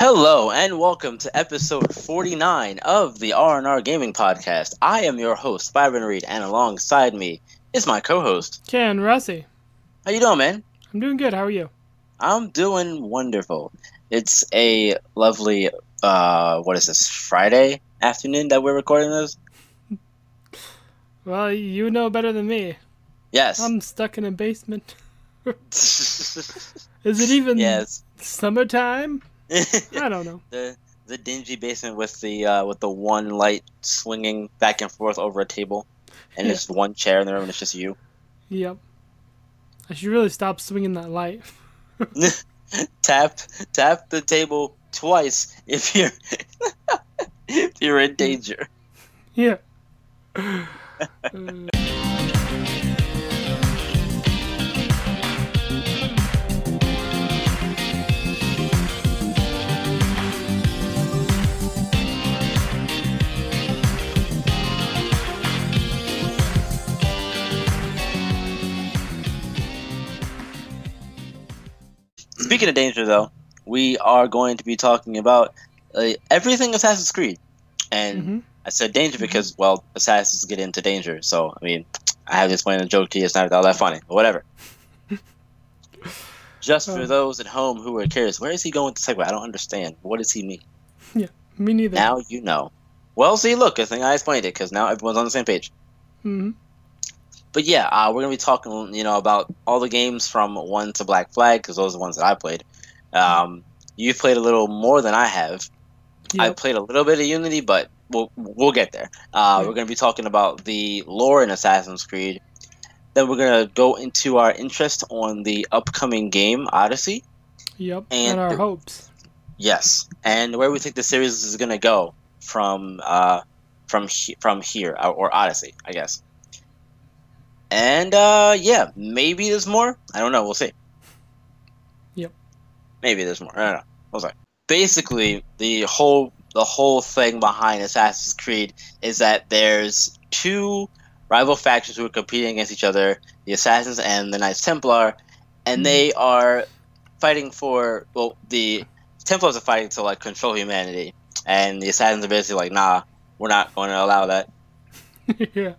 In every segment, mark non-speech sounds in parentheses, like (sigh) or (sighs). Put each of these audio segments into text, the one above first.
Hello and welcome to episode 49 of the R&R Gaming Podcast. I am your host, Byron Reed, and alongside me is my co-host. Ken Rossi. How you doing, man? I'm doing good. How are you? I'm doing wonderful. It's a lovely uh what is this? Friday afternoon that we're recording this? Well, you know better than me. Yes. I'm stuck in a basement. (laughs) Is it even yes. summertime? I don't know. (laughs) the the dingy basement with the uh, with the one light swinging back and forth over a table, and Yeah. there's just one chair in the room, and it's just you. Yep. I should really stop swinging that light. (laughs) tap tap the table twice if you're (laughs) if you're in danger. Yeah. Uh, Speaking of danger, though, we are going to be talking about uh, everything Assassin's Creed, and mhm. I said danger because well, assassins get into danger. So I mean, I have to explain the joke to you. It's not all that funny, but whatever. (laughs) Just for Oh. those at home who are curious, where is he going to segue? I don't understand. What does he mean? Yeah, me neither. Now you know. Well, see, look, I think I explained it because now everyone's on the same page. hmm But yeah, uh, we're gonna be talking, you know, about all the games from one to Black Flag because those are the ones that I played. Um, you've played a little more than I have. I played a little bit of Unity, but we'll we'll get there. Uh. We're gonna be talking about the lore in Assassin's Creed. Then we're gonna go into our interest on the upcoming game Odyssey. Yep. and And our the- hopes. Yes, and where we think the series is gonna go from uh, from he- from here or Odyssey, I guess. And uh, yeah, maybe there's more. I don't know. We'll see. Yep. Maybe there's more. I don't know. We'll see. Basically, the whole the whole thing behind Assassin's Creed is that there's two rival factions who are competing against each other: the Assassins and the Knights Templar, and they are fighting for well the Templars are fighting to like control humanity, and the Assassins are basically like, nah, we're not going to allow that. (laughs) yeah.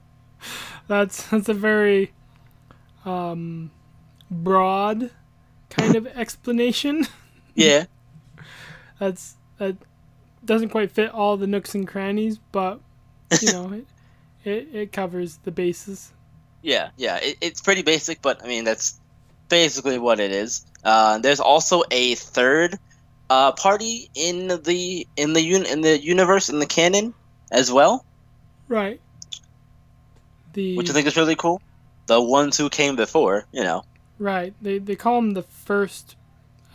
That's that's a very um broad kind of explanation. (laughs) Yeah, That's that doesn't quite fit all the nooks and crannies, but you know, (laughs) it, it, it covers the bases. yeah, yeah. It, it's pretty basic, but I mean that's basically what it is. Uh, there's also a third uh, party in the in the un- in the universe in the canon as well, Right. The which I think is really cool. The ones who came before, you know, right. They they call them the first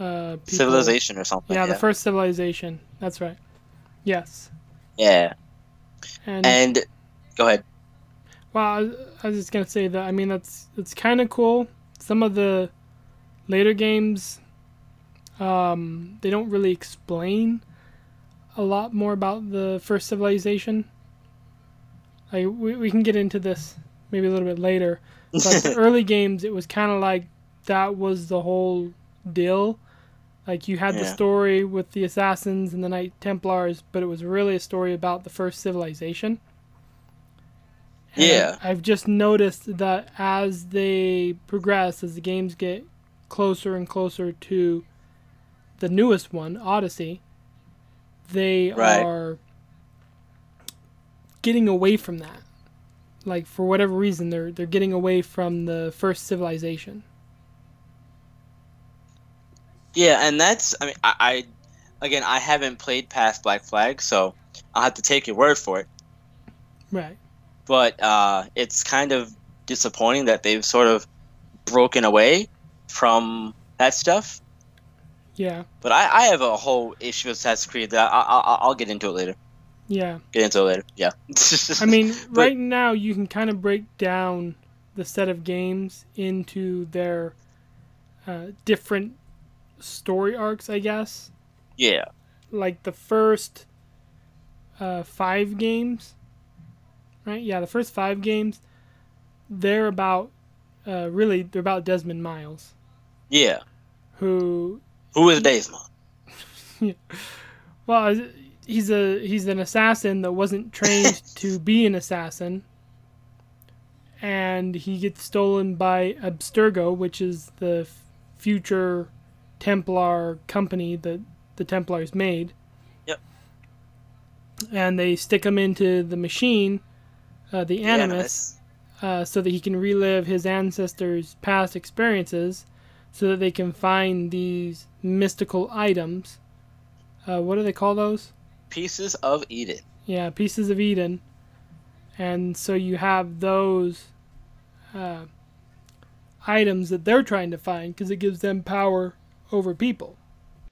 uh people. civilization or something. Yeah, Yeah, the first civilization. That's right. Yes. yeah. And, And go ahead. well, I was, I was just gonna say that. I mean, that's it's kind of cool. Some of the later games, um, they don't really explain a lot more about the first civilization. Like we we can get into this maybe a little bit later. (laughs) But the early games, it was kind of like that was the whole deal. Like you had the story with the assassins and the Knight Templars, but it was really a story about the first civilization. And Yeah. I've just noticed that as they progress, as the games get closer and closer to the newest one, Odyssey, they Right. are getting away from that like for whatever reason they're they're getting away from the first civilization. Yeah, and that's I mean I, I again I haven't played past Black Flag, so I'll have to take your word for it. Right. But uh, it's kind of disappointing that they've sort of broken away from that stuff. Yeah. But I, I have a whole issue with Assassin's Creed that I, I, I'll- I'll get into it later. Yeah. Get into it later. Yeah. (laughs) I mean, But- right now you can kind of break down the set of games into their uh, different story arcs, I guess. yeah, Like the first uh, five games, right? Yeah, the first five games, they're about uh, really they're about Desmond Miles, yeah. who Who is Desmond? (laughs) well, he's a he's an assassin that wasn't trained (laughs) to be an assassin, and he gets stolen by Abstergo, which is the f- future Templar company that the Templars made. Yep. And they stick him into the machine, uh, the The Animus, uh, so that he can relive his ancestors' past experiences, so that they can find these mystical items. Uh, what do they call those? Pieces of Eden. Yeah, pieces of Eden. And so you have those uh, items that they're trying to find because it gives them power over people.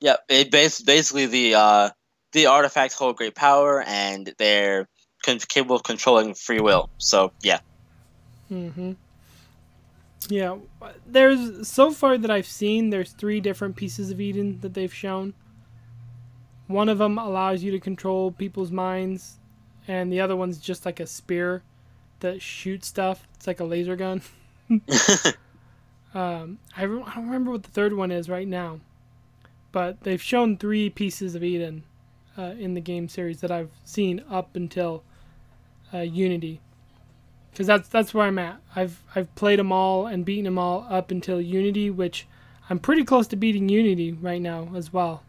Yeah, It bas- basically the uh, the artifacts hold great power, and they're con- capable of controlling free will. So yeah. Mm-hmm. Yeah, there's so far that I've seen, there's three different pieces of Eden that they've shown. One of them allows you to control people's minds, and the other one's just like a spear that shoots stuff. It's like a laser gun. (laughs) Um, I, re- I don't remember what the third one is right now, but they've shown three pieces of Eden uh, in the game series that I've seen up until uh, Unity, because that's that's where I'm at. I've I've played them all and beaten them all up until Unity, which I'm pretty close to beating Unity right now as well.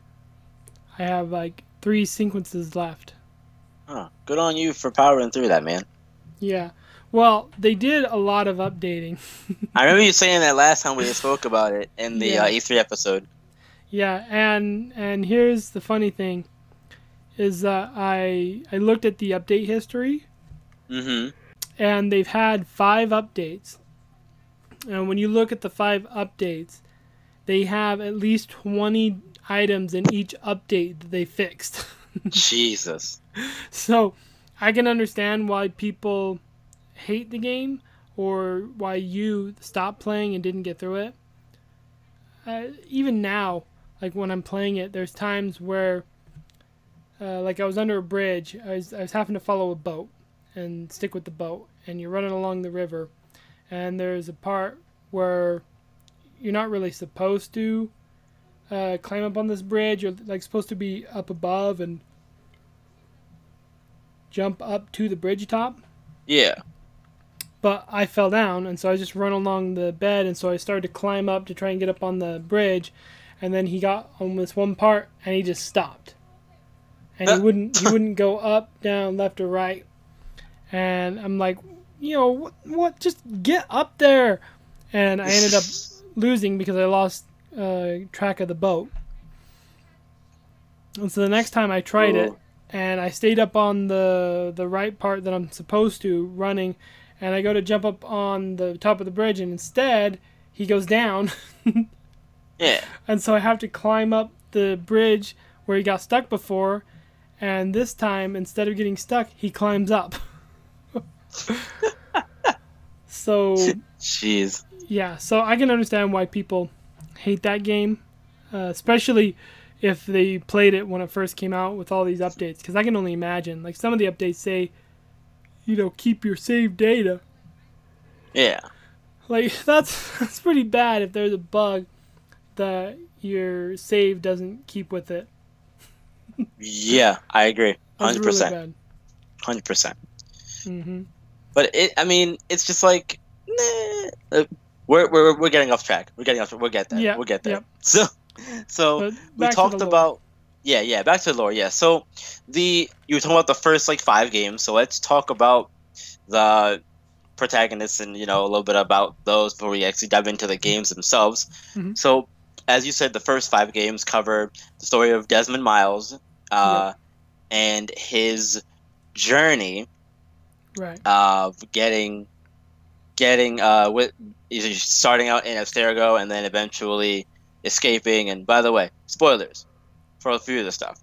I have like three sequences left. Huh. Good on you for powering through that, man. Yeah. Well, they did a lot of updating. I remember you (laughs) saying that last time we spoke about it in the Yeah. uh, E3 episode. Yeah, and and here's the funny thing, is that I I looked at the update history, Mm-hmm. and they've had five updates. And when you look at the five updates, they have at least twenty items in each update that they fixed. (laughs) Jesus. so I can understand why people hate the game or why you stopped playing and didn't get through it. Uh, even now, like when I'm playing it, there's times where, uh, like I was under a bridge, I was, I was having to follow a boat and stick with the boat, and you're running along the river, and there's a part where you're not really supposed to uh, climb up on this bridge. You're like supposed to be up above and jump up to the bridge top. Yeah. But I fell down, and so I just run along the bed, and so I started to climb up to try and get up on the bridge, and then he got on this one part, and he just stopped, and he wouldn't he (laughs) wouldn't go up, down, left or right, and I'm like, you know what? What? Just get up there, and I ended up (laughs) losing because I lost uh, track of the boat. And so the next time I tried it, Oh. and I stayed up on the the right part that I'm supposed to running, and I go to jump up on the top of the bridge, and instead he goes down, (laughs) Yeah. and so I have to climb up the bridge where he got stuck before, and this time instead of getting stuck, he climbs up. (laughs) (laughs) so Jeez. yeah, so I can understand why people hate that game, uh, especially if they played it when it first came out with all these updates. Because I can only imagine, like some of the updates say, you know, keep your saved data. Yeah. Like (laughs) that's that's pretty bad if there's a bug that your save doesn't keep with it. Yeah, I agree. (laughs) Hundred percent. Hundred percent. hmm But it, I mean, it's just like, nah. We're, we're, we're getting off track. We're getting off. We'll get there. Yeah, We'll get there. yep. (laughs) So, so we talked about yeah yeah back to the lore yeah so the you were talking about the first like five games so let's talk about the protagonists and you know a little bit about those before we actually dive into the games themselves Mhm. so as you said the first five games cover the story of desmond miles uh, and his journey right. of getting getting uh with starting out in Abstergo and then eventually escaping and by the way spoilers for a few of the stuff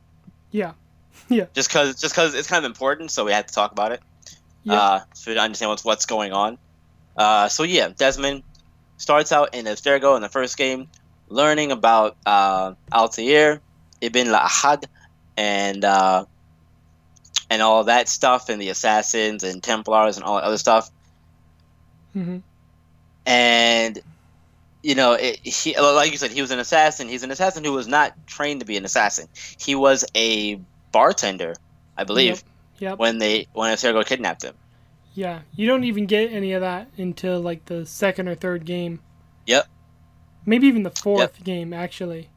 Yeah. (laughs) Yeah. Just because just because it's kind of important so we had to talk about it Yeah. uh so to understand what's what's going on uh so yeah Desmond starts out in Abstergo in the first game learning about uh Altair Ibn La'Ahad and uh and all that stuff and the assassins and Templars and all that other stuff hmm and you know, it, he like you said, he was an assassin. He's an assassin who was not trained to be an assassin. He was a bartender, I believe, Yep. when they when Abstergo kidnapped him. Yeah. You don't even get any of that until like the second or third game. Yep. Maybe even the fourth game, actually.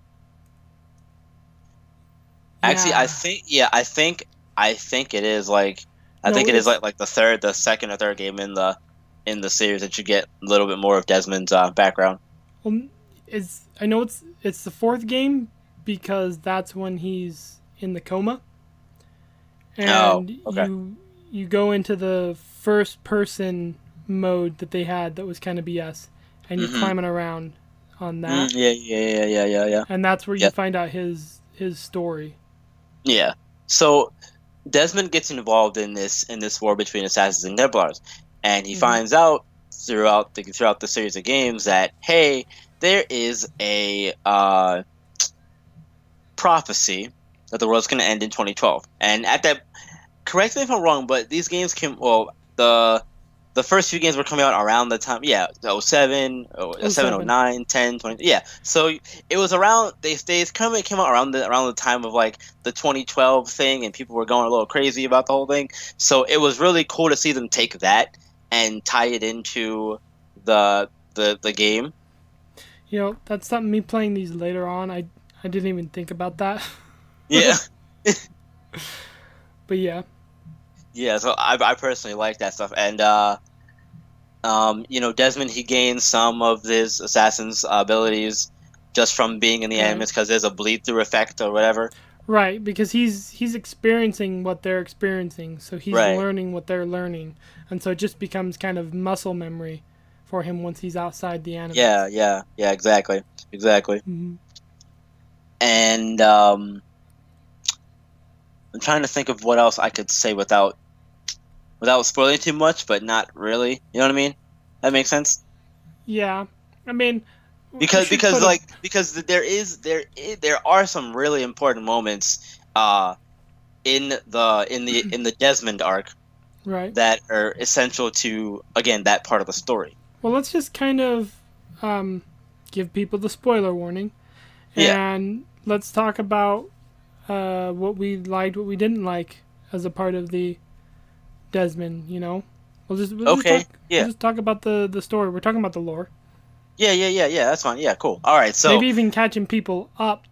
Actually, I think yeah, I think I think it is like I No, think it is like like the third, the second or third game in the in the series that you get a little bit more of Desmond's uh, background. Well, it's I know it's it's the fourth game because that's when he's in the coma, and Oh, okay. you you go into the first person mode that they had that was kind of BS, and you're Mhm. climbing around on that, Mm, yeah, yeah, yeah, yeah, yeah, yeah. and that's where you find out his his story. Yeah. So Desmond gets involved in this in this war between assassins and Templars, and he Mhm. finds out throughout the throughout the series of games that hey, there is a uh, prophecy that the world's going to end in 2012, and at that, correct me if I'm wrong, but these games came well the the first few games were coming out around the time yeah 07 oh, 07 09 10 20 yeah. So it was around they they kind of came out around the around the time of like the 2012 thing and people were going a little crazy about the whole thing. So it was really cool to see them take that and tie it into the the the game You know, that's something me playing these later on. I I didn't even think about that, (laughs) yeah but yeah, yeah so I, I personally like that stuff and uh um you know desmond he gains some of his assassin's abilities just from being in the Right. Animus because there's a bleed through effect or whatever right, because he's he's experiencing what they're experiencing, so he's Right. learning what they're learning, and so it just becomes kind of muscle memory for him once he's outside the Animus. yeah yeah yeah exactly exactly Mhm. and um, I'm trying to think of what else I could say without without spoiling too much, but not really. You know what I mean? That makes sense Yeah, I mean, because because put a- like because there is there there are some really important moments uh, in the in the in the Desmond arc right. that are essential to again that part of the story. Well, let's just kind of um, give people the spoiler warning, Yeah. and let's talk about uh, what we liked, what we didn't like as a part of the Desmond. You know, we'll just we'll Okay, Just talk, yeah. We'll just talk about the the story. We're talking about the lore. Yeah, yeah, yeah, yeah. That's fine. Yeah, cool. All right, so Maybe even catching people up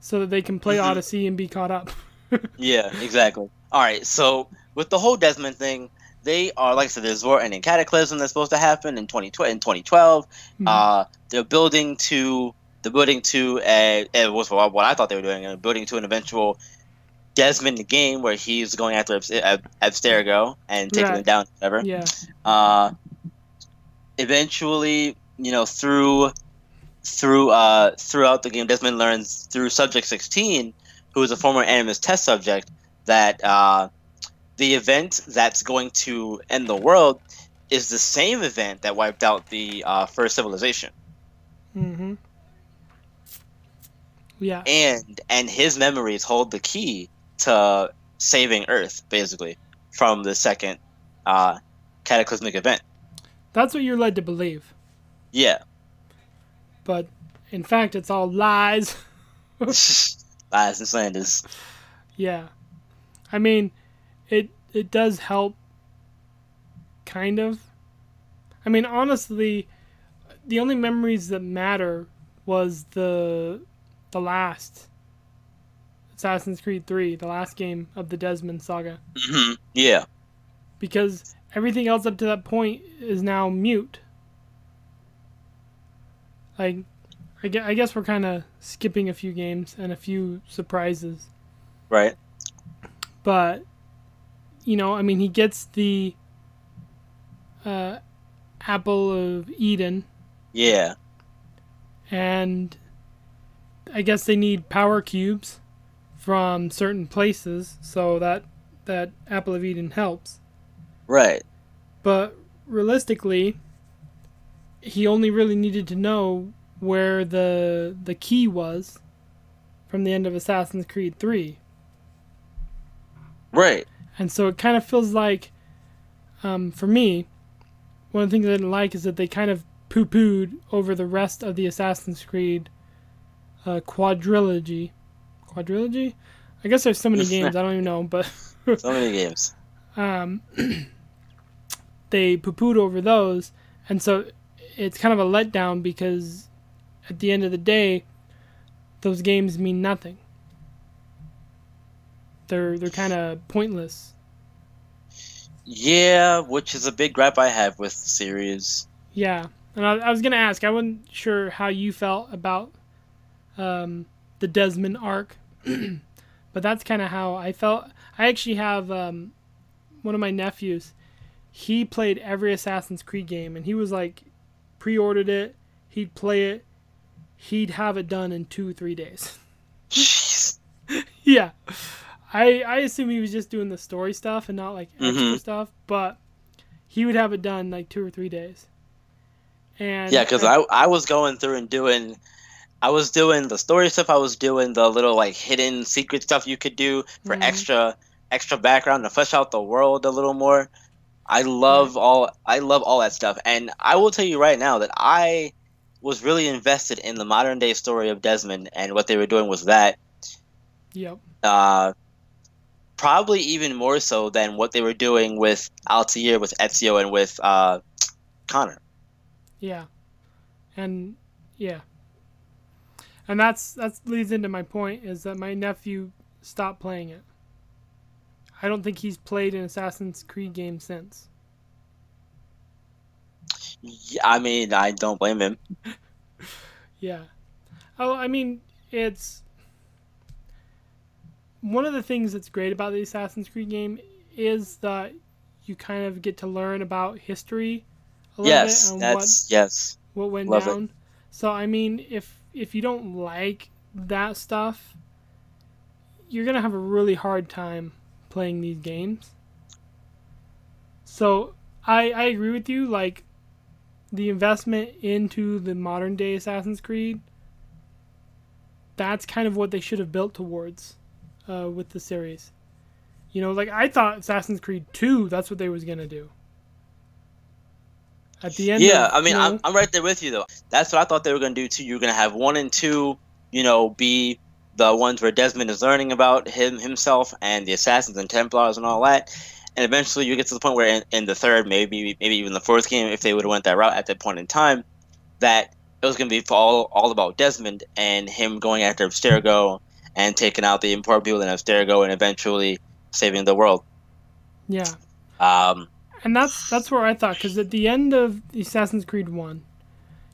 so that they can play Mhm. Odyssey and be caught up. (laughs) Yeah, exactly. All right, so with the whole Desmond thing, they are like I said, there's war ending cataclysm that's supposed to happen in 2012. In 2012, Mhm. uh, they're building to they're building to a it was what what I thought they were doing, uh, building to an eventual Desmond game where he's going after Ab- Abstergo and taking Right. them down, whatever. yeah, Uh, eventually, you know, through through uh, throughout the game, Desmond learns through Subject 16, who is a former Animus test subject, that uh, the event that's going to end the world is the same event that wiped out the uh, first civilization, Mm hmm yeah, and and his memories hold the key to saving Earth, basically, from the second uh, cataclysmic event. that's what you're led to believe. Yeah. But in fact, it's all lies. (laughs) Lies and slanders. Yeah. I mean, it it does help kind of. I mean, honestly, the only memories that matter was the the last Assassin's Creed 3, the last game of the Desmond saga, hmm Yeah. because everything else up to that point is now mute. Like I I guess we're kind of skipping a few games and a few surprises. Right. but you know, I mean, he gets the uh, apple of Eden, Yeah. and I guess they need power cubes from certain places, so that that apple of Eden helps. Right. But realistically, he only really needed to know where the the key was from the end of Assassin's Creed 3. Right. And so it kind of feels like, um, for me, one of the things I didn't like is that they kind of poo pooed over the rest of the Assassin's Creed uh, quadrilogy. Quadrilogy? I guess there's so many (laughs) games, I don't even know, but. (laughs) so many games. Um, (clears throat) they poo pooed over those, and so it's kind of a letdown because at the end of the day, those games mean nothing. They're they're kind of pointless. Yeah, which is a big gripe I have with the series. Yeah, and I, I was gonna ask. I wasn't sure how you felt about um, the Desmond arc, (clears throat) but that's kind of how I felt. I actually have um, one of my nephews. He played every Assassin's Creed game, and he was like, pre-ordered it. He'd play it. He'd have it done in two three days. Jeez. (laughs) yeah. I I assume he was just doing the story stuff and not like extra Mhm. stuff, but he would have it done like two or three days. And Yeah, because I I was going through and doing, I was doing the story stuff. I was doing the little like hidden secret stuff you could do for Mhm. extra extra background to flesh out the world a little more. I love all I love all that stuff, and I will tell you right now that I was really invested in the modern day story of Desmond, and what they were doing was that Yep. uh, probably even more so than what they were doing with Altair, with Ezio, and with uh, Connor. Yeah. And yeah. And that's that leads into my point is that my nephew stopped playing it. I don't think he's played an Assassin's Creed game since. Yeah, I mean, I don't blame him. (laughs) Yeah. Oh, I mean, it's one of the things that's great about the Assassin's Creed game is that you kind of get to learn about history a little Yes, bit and that's yes. what what went love it. down. So I mean, if if you don't like that stuff, you're gonna have a really hard time playing these games. So I I agree with you. Like the investment into the modern day Assassin's Creed. That's kind of what they should have built towards uh, with the series. You know, like I thought Assassin's Creed Two. That's what they was gonna do. At the end. Yeah, of, I mean, you I'm, I'm right there with you though. That's what I thought they were gonna do too. You're gonna have one and two, you know, be the ones where Desmond is learning about him himself and the assassins and Templars and all that. And eventually, you get to the point where in, in the third, maybe maybe even the fourth game, if they would have went that route at that point in time, that it was gonna be all all about Desmond and him going after Abstergo and taking out the important people in Abstergo and eventually saving the world. Yeah, Um, and that's that's where I thought because at the end of Assassin's Creed One,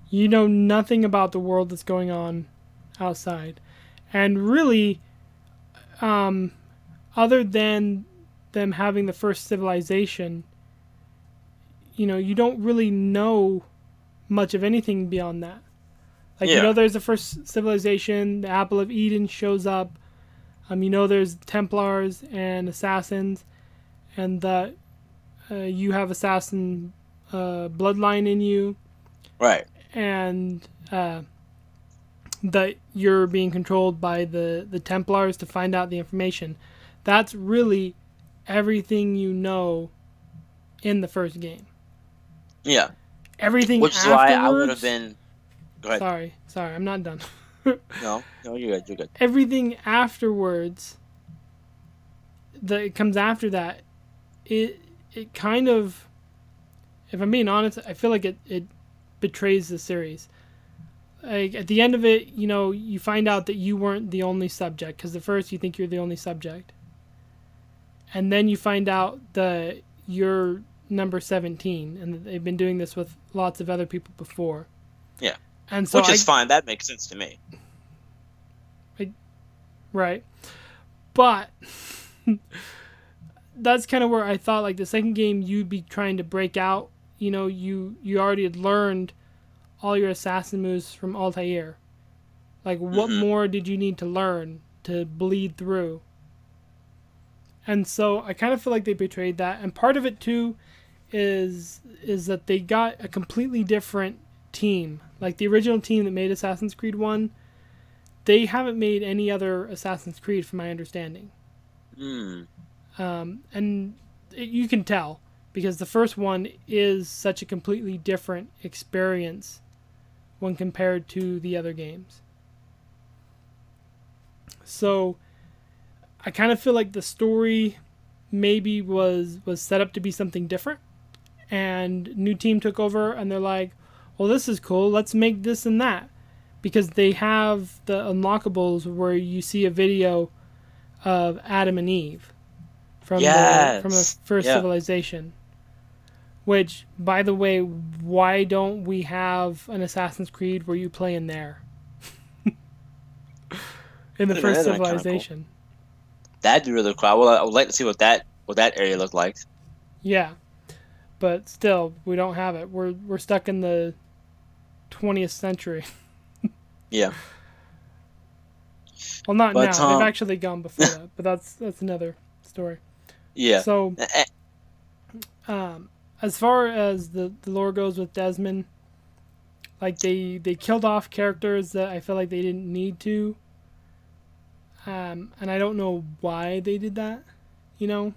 you know nothing about the world that's going on outside, and really, um, other than them having the first civilization, you know, you don't really know much of anything beyond that. Like you know, there's the first civilization. The Apple of Eden shows up. Um, you know, there's Templars and assassins, and that uh, you have assassin uh, bloodline in you, right. and uh, that you're being controlled by the the Templars to find out the information. That's really everything you know in the first game. Yeah. Everything Which is why I would have been. Go ahead. Sorry, sorry, I'm not done. (laughs) No, no, you're good. You're good. everything afterwards that comes after that it it kind of if i'm being honest i feel like it, it betrays the series like at the end of it you know you find out that you weren't the only subject because the first you think you're the only subject and then you find out that you're number 17 and that they've been doing this with lots of other people before Yeah. and so Which is I- fine. That makes sense to me. Right. But (laughs) that's kind of where I thought like the second game you'd be trying to break out. You know, you you already had learned all your assassin moves from Altair. Like what Mhm. more did you need to learn to bleed through? And so I kind of feel like they betrayed that. And part of it too is is that they got a completely different team. Like the original team that made Assassin's Creed 1 they haven't made any other Assassin's Creed, from my understanding. Hmm. Um, and it, you can tell. because the first one is such a completely different experience when compared to the other games. So I kind of feel like the story maybe was was set up to be something different and new team took over and they're like, "Well, this is cool. Let's make this and that." Because they have the unlockables where you see a video of Adam and Eve from Yes. the from the first Yeah. civilization. Which, by the way, why don't we have an Assassin's Creed where you play in there? (laughs) in the first kinda cool. civilization. That'd be really cool. I would, I would like to see what that what that area looked like. Yeah. But still, we don't have it. We're we're stuck in the 20th century. (laughs) Yeah. Well, not But, now. um, They've actually gone before that, but that's that's another story. Yeah. So, um, as far as the the lore goes with Desmond, like they they killed off characters that I feel like they didn't need to. Um, and I don't know why they did that. You know,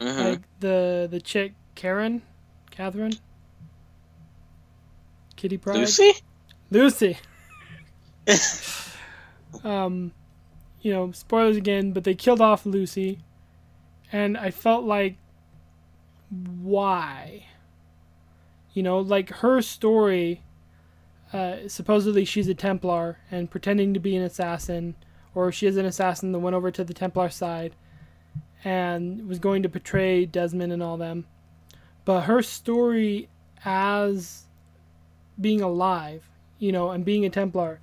mhm. like the the chick Karen, Catherine, Kitty Pryde, Lucy? Lucy. (laughs) um, you know, spoilers again, but they killed off Lucy, and I felt like, why? You know, like her story. Uh, supposedly she's a Templar and pretending to be an assassin, or she is an assassin that went over to the Templar side, and was going to betray Desmond and all them. But her story as being alive, you know, and being a Templar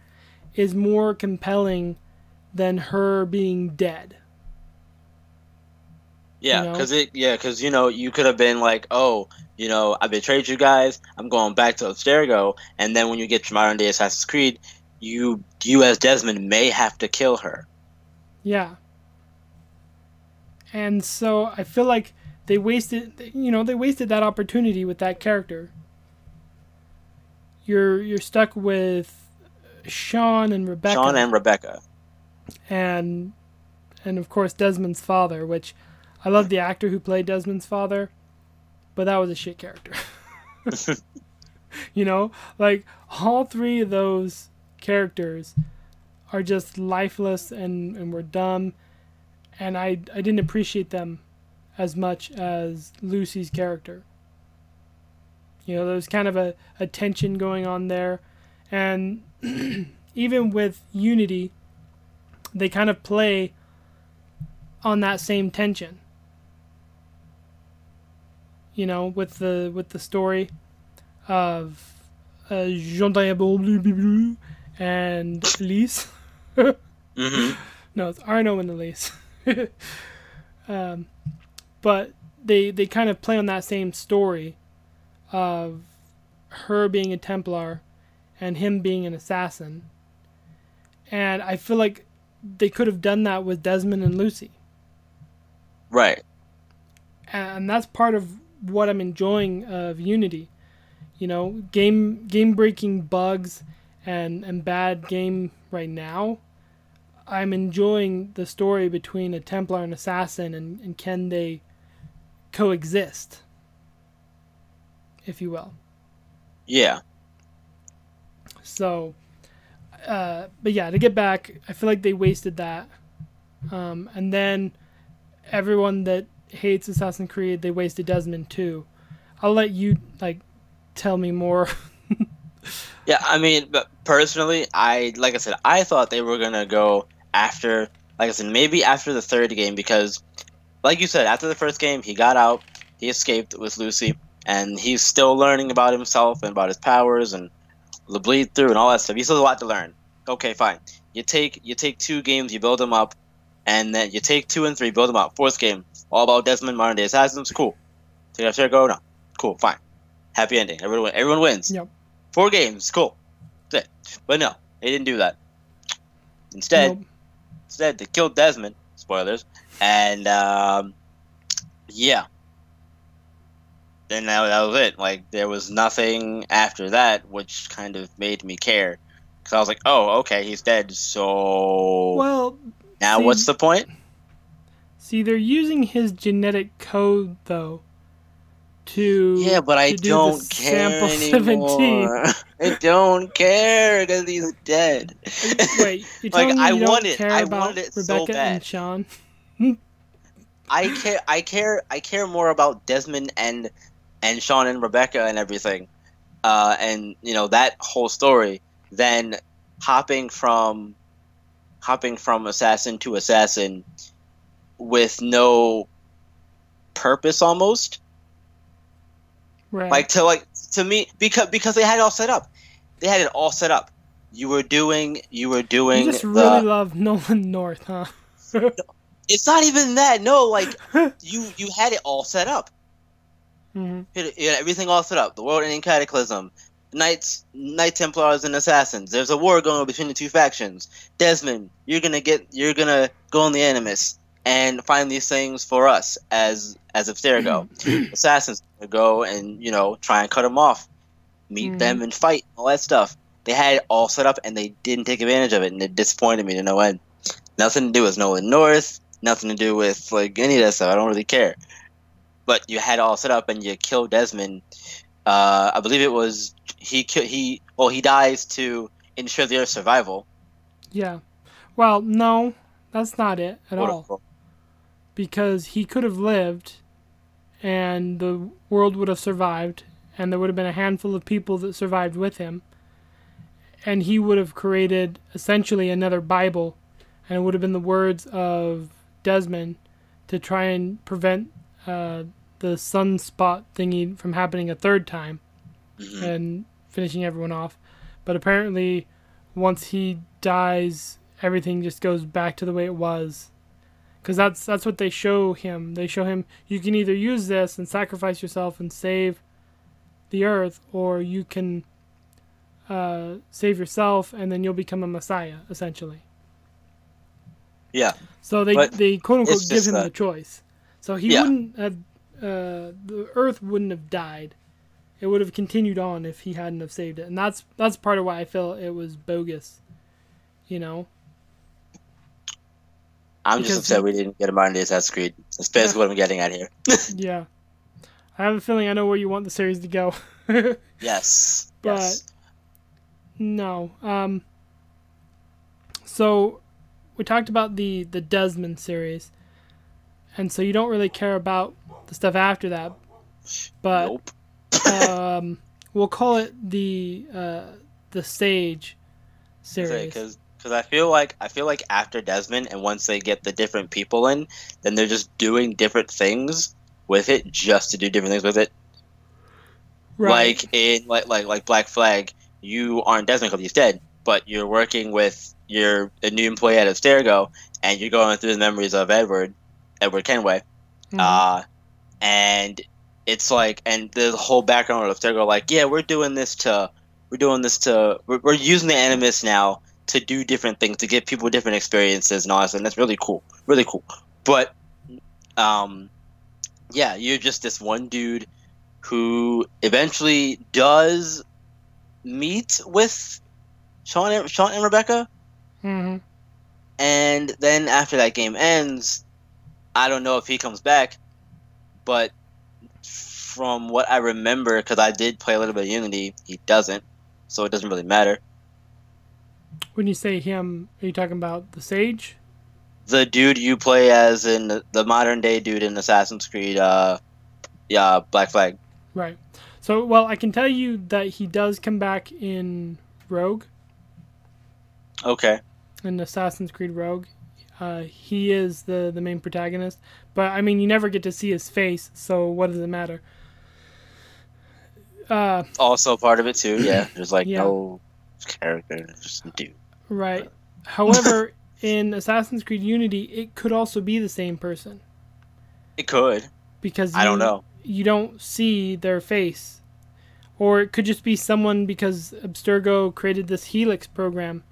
is more compelling than her being dead. Yeah, know? because it yeah, because you know you could have been like, oh, you know, I betrayed you guys. I'm going back to Abstergo, and then when you get to modern day Assassin's Creed, you you as Desmond may have to kill her. Yeah. And so I feel like they wasted, you know, they wasted that opportunity with that character. You're you're stuck with Sean and Rebecca. Sean and Rebecca. and and of course Desmond's father, which I love the actor who played Desmond's father, but that was a shit character. (laughs) you know, like all three of those characters are just lifeless and and were dumb, and I I didn't appreciate them as much as Lucy's character. You know, there's kind of a, a tension going on there, and (clears throat) even with Unity, they kind of play on that same tension. You know, with the with the story of uh, Jean Diable blah, blah, blah, and Elise. (laughs) hmm No, it's Arno and Elise. (laughs) um, but they they kind of play on that same story of her being a Templar and him being an assassin. And I feel like they could have done that with Desmond and Lucy. Right. And that's part of what I'm enjoying of Unity. You know, game game breaking bugs and, and bad game right now. I'm enjoying the story between a Templar and assassin and, and can they coexist, if you will. Yeah. So, uh, but yeah, to get back, I feel like they wasted that. Um, and then everyone that hates Assassin's Creed, they wasted Desmond too. I'll let you like tell me more. (laughs) Yeah, I mean, but personally, I like I said, I thought they were gonna go after, like I said, maybe after the third game because, like you said, after the first game, he got out, he escaped with Lucy, and he's still learning about himself and about his powers and the bleed through and all that stuff. He still has a lot to learn. Okay, fine. You take you take two games, you build them up, and then you take two and three, build them up. Fourth game, all about Desmond, modern day assassins. Cool. Take Abstergo no. Cool, fine. Happy ending. Everyone win- everyone wins. Yep. Four games, cool. That's it. But no, they didn't do that. Instead, Nope. instead they killed Desmond. Spoilers. And um, yeah. Then that, that was it. Like there was nothing after that, which kind of made me care. Because I was like, oh, okay, he's dead. So Well, now see- what's the point? see, they're using his genetic code though to Yeah, but I do don't care (laughs) sample anymore. I don't care because he's dead. Wait, (laughs) you're Like, I you don't care I about wanted it so Rebecca and. Sean? I care. I care. I care more about Desmond and and Sean and Rebecca and everything, uh, and you know that whole story than hopping from hopping from assassin to assassin with no purpose almost. Right. like to like to me because because they had it all set up. They had it all set up. You were doing you were doing you just the, really love Nolan North, huh? (laughs) it's not even that. No like (laughs) you you had it all set up. Hmm had- you had everything all set up. The world ending cataclysm knights knight templars and assassins. There's a war going on between the two factions. Desmond you're gonna get you're gonna go on the animus and find these things for us as as abstergo (clears throat) assassins gonna go and you know try and cut them off meet Mhm. them and fight all that stuff. They had it all set up and they didn't take advantage of it and it disappointed me to no end. Nothing to do with nolan north nothing to do with like any of that stuff. I don't really care. But you had it all set up and you killed desmond uh, i believe it was he he well he dies to ensure their survival Yeah. Well, no, that's not it at all. Because he could have lived, and the world would have survived, and there would have been a handful of people that survived with him, and he would have created essentially another Bible, and it would have been the words of Desmond to try and prevent uh, the sunspot thingy from happening a third time. Mhm. and finishing everyone off. But apparently, once he dies, everything just goes back to the way it was. Because that's that's what they show him. They show him you can either use this and sacrifice yourself and save the earth, or you can uh, save yourself and then you'll become a messiah, essentially. yeah So they they quote unquote give him that- the choice. So he Yeah. wouldn't have uh, the Earth wouldn't have died. It would have continued on if he hadn't have saved it, and that's that's part of why I feel it was bogus. You know, i'm Because just upset we didn't get a modern day assassin's creed that's basically what i'm getting at here (laughs) yeah. I have a feeling I know where you want the series to go. (laughs) yes But- yes no. Um. So, we talked about the the Desmond series, and so you don't really care about the stuff after that, but. nope um, we'll call it the uh, the Sage series. because because I feel like I feel like after Desmond and once they get the different people in, then they're just doing different things with it just to do different things with it. right. Like in like like like Black Flag, you aren't Desmond because he's dead, but you're working with your a new employee at Abstergo, and you're going through the memories of Edward, Edward Kenway, Mhm. uh, and it's like and the whole background of Abstergo, like yeah, we're doing this to we're doing this to we're, we're using the Animus now to do different things to give people different experiences and all that, and that's really cool, really cool. But um, yeah, you're just this one dude who eventually does meet with Sean and, Sean and Rebecca, Mhm. and then after that game ends, I don't know if he comes back, but from what I remember, because I did play a little bit of Unity, he doesn't, so it doesn't really matter. When you say him, are you talking about the Sage? The dude you play as in the- the modern day dude in Assassin's Creed, uh, yeah, Black Flag. Right. So, well, I can tell you that he does come back in Rogue, Okay, in Assassin's Creed Rogue. Uh, he is the the main protagonist, but I mean, you never get to see his face, so what does it matter? Uh, also part of it too. Yeah, there's like Yeah. no character, just a dude. right. However, (laughs) in Assassin's Creed Unity, it could also be the same person It could. because I don't know. you don't see their face. Or it could just be someone because Abstergo created this Helix program.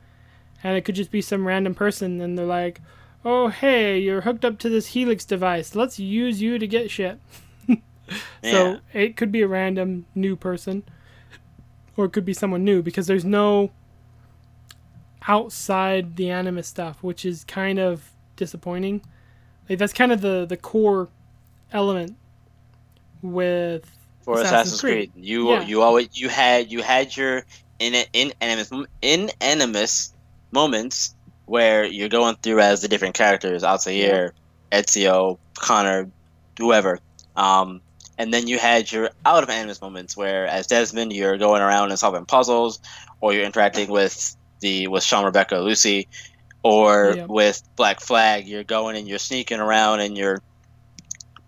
And it could just be some random person and they're like, oh, hey, you're hooked up to this Helix device. Let's use you to get shit. (laughs) Yeah. So it could be a random new person. Or it could be someone new because there's no outside the animus stuff, which is kind of disappointing. Like that's kind of the, the core element with for Assassin's Assassin's, Creed. Creed. You Yeah. you always you had you had your in inanimous inanimous moments where you're going through as the different characters, Altair, Ezio, Connor, whoever. Um, and then you had your out of animus moments where as Desmond you're going around and solving puzzles or you're interacting with the with Sean Rebecca Lucy or Yeah. with Black Flag you're going and you're sneaking around and you're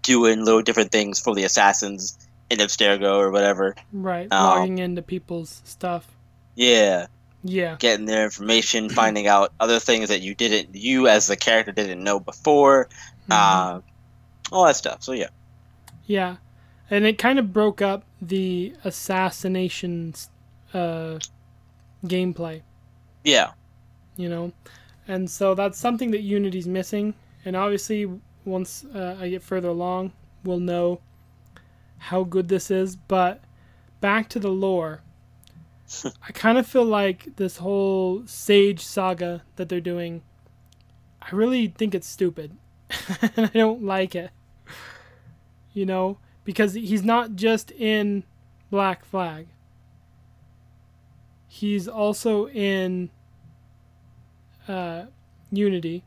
doing little different things for the assassins in Abstergo or whatever. Right. Um, logging into people's stuff. Yeah, Yeah. getting their information, finding out other things that you didn't you as the character didn't know before. Mhm. Uh, all that stuff. So yeah. Yeah, and it kind of broke up the assassinations uh, gameplay, Yeah. you know, and so that's something that Unity's missing. And obviously, once uh, I get further along, we'll know how good this is. But back to the lore, I kind of feel like this whole Sage saga that they're doing. I really think it's stupid, and (laughs) I don't like it you know, because he's not just in Black Flag. He's also in uh, Unity.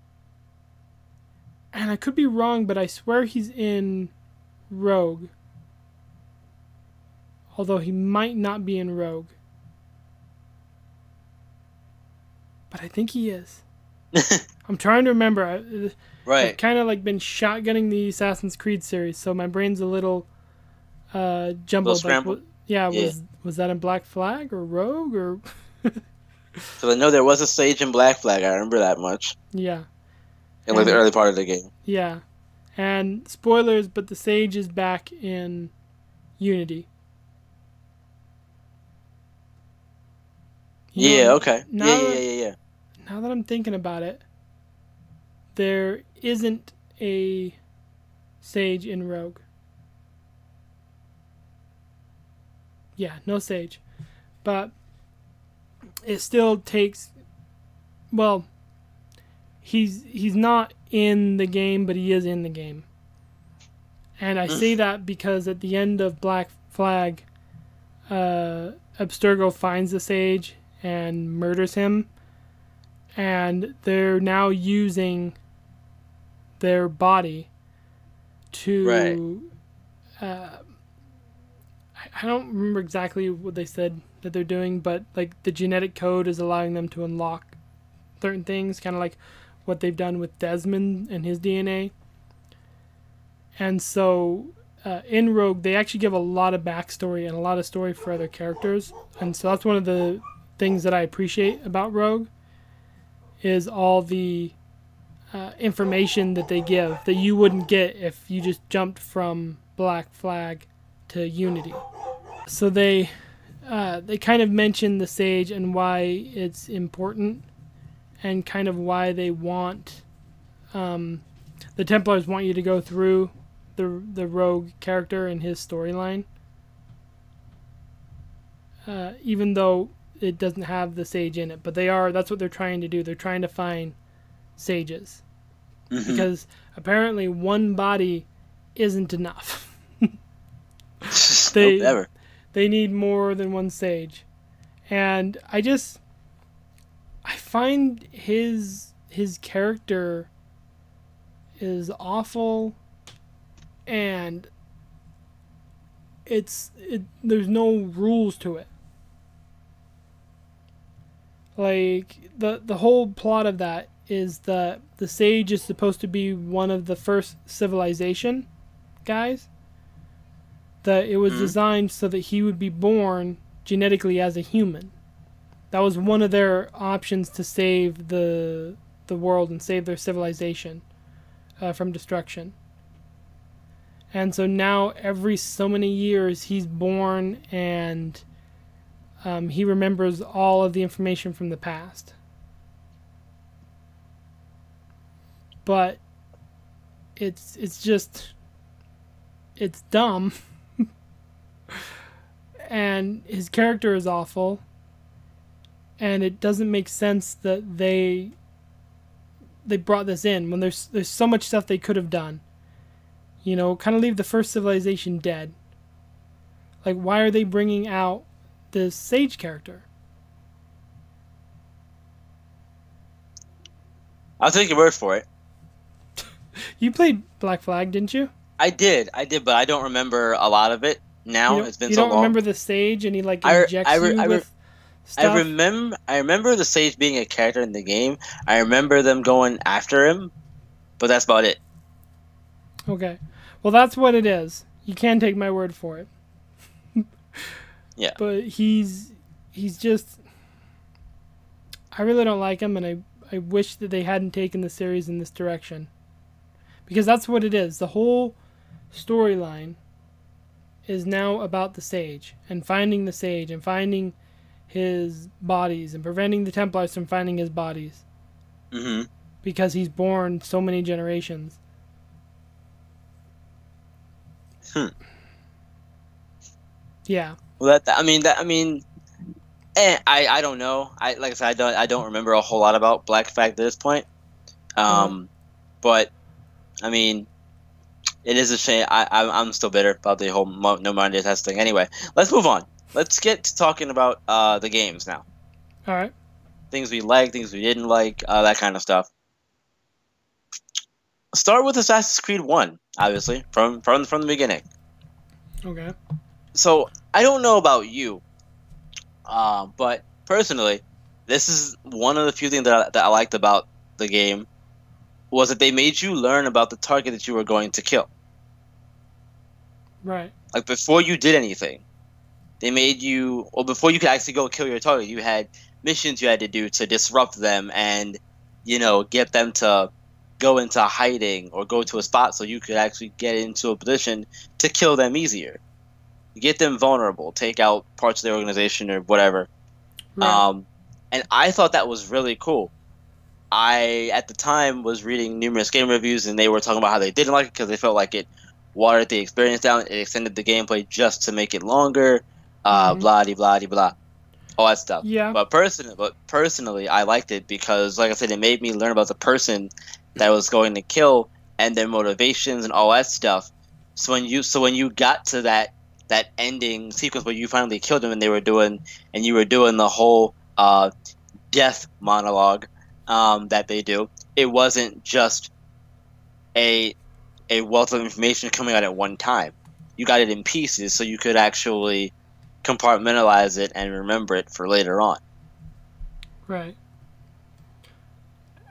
And I could be wrong, but I swear he's in Rogue. Although he might not be in Rogue. But I think he is. (laughs) I'm trying to remember. I- I've kind of like been shotgunning the Assassin's Creed series, so my brain's a little uh jumbled. like, scrambled? wa- yeah, Yeah. was was that in Black Flag or Rogue or (laughs) So I know there was a Sage in Black Flag. I remember that much yeah, in like the early part of the game. yeah. And spoilers, but the Sage is back in Unity. Know, yeah. Okay. now Yeah. Yeah. that- Yeah. Yeah. Now that I'm thinking about it, there isn't a Sage in Rogue. Yeah, no Sage. But it still takes well he's he's not in the game, but he is in the game. And I say that because at the end of Black Flag, uh, Abstergo finds the Sage and murders him. And they're now using their body to uh, I, I don't remember exactly what they said that they're doing but like the genetic code is allowing them to unlock certain things kind of like what they've done with Desmond and his DNA and so uh, in Rogue they actually give a lot of backstory and a lot of story for other characters. And so that's one of the things that I appreciate about Rogue is all the uh, information that they give that you wouldn't get if you just jumped from Black Flag to Unity. So they uh, they kind of mention the Sage and why it's important, and kind of why they want um, the Templars want you to go through the the rogue character and his storyline. Uh, even though it doesn't have the sage in it, but they are. That's what they're trying to do. They're trying to find sages Mhm. because apparently one body isn't enough. (laughs) they- Nope, never. they need more than one sage, and I just I find his his character is awful, and it's it. There's no rules to it. Like the the whole plot of that is that the sage is supposed to be one of the first civilization guys. That it was Mhm. designed so that he would be born genetically as a human. That was one of their options to save the the world and save their civilization uh, from destruction. And so now every so many years he's born and um, he remembers all of the information from the past. But it's it's just it's dumb. (laughs) and his character is awful. And it doesn't make sense that they they brought this in when there's there's so much stuff they could have done. You know, kind of leave the first civilization dead. Like, why are they bringing out this Sage character? I'll take your word for it. (laughs) You played Black Flag, didn't you? I did, I did, but I don't remember a lot of it now. It's been so long. you don't remember the Sage, and he like I injects I re- you I with stuff. I remember I remember the Sage being a character in the game. I remember them going after him, but that's about it. Okay. Well, that's what it is. You can take my word for it. Yeah. But he's he's just I really don't like him and I I wish that they hadn't taken the series in this direction. Because that's what it is. The whole storyline is now about the sage and finding the sage and finding his bodies and preventing the Templars from finding his bodies hmm because he's born so many generations. Hmm. Yeah. Well, that, that- I mean that I mean, eh, I I don't know. I like I said I don't I don't remember a whole lot about Black Flag at this point. Um, but I mean, it is a shame. I, I I'm still bitter about the whole mo- no Monday test thing. Anyway, let's move on. Let's get to talking about uh the games now. All right. Things we like, things we didn't like, uh, that kind of stuff. Start with Assassin's Creed One, obviously from from from the beginning. Okay. So I don't know about you, uh, but personally, this is one of the few things that I, that I liked about the game was that they made you learn about the target that you were going to kill. Right. Like before you did anything, they made you, or before you could actually go kill your target, you had missions you had to do to disrupt them and, you know, get them to go into hiding or go to a spot so you could actually get into a position to kill them easier. Get them vulnerable, take out parts of the organization or whatever. Right. Um, and I thought that was really cool. I at the time was reading numerous game reviews, and they were talking about how they didn't like it because they felt like it watered the experience down. It extended the gameplay just to make it longer. Uh, Mhm. blah de blah de blah, all that stuff. yeah. But person, but personally, I liked it because, like I said, it made me learn about the person that I was going to kill and their motivations and all that stuff. So when you, so when you got to that that ending sequence where you finally killed them and they were doing, and you were doing the whole uh, death monologue um, that they do, it wasn't just a a wealth of information coming out at one time. You got it in pieces, so you could actually compartmentalize it and remember it for later on. Right.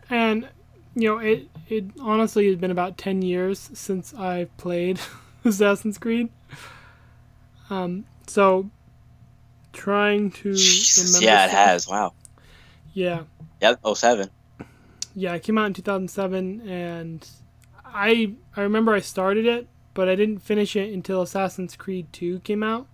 And you know, it it honestly has been about ten years since I've played (laughs) Assassin's Creed. Um, so trying to Jesus, remember. yeah, it stuff- has. Wow. Yeah. Oh seven. yeah. It came out in two thousand seven, and I I remember I started it, but I didn't finish it until Assassin's Creed Two came out.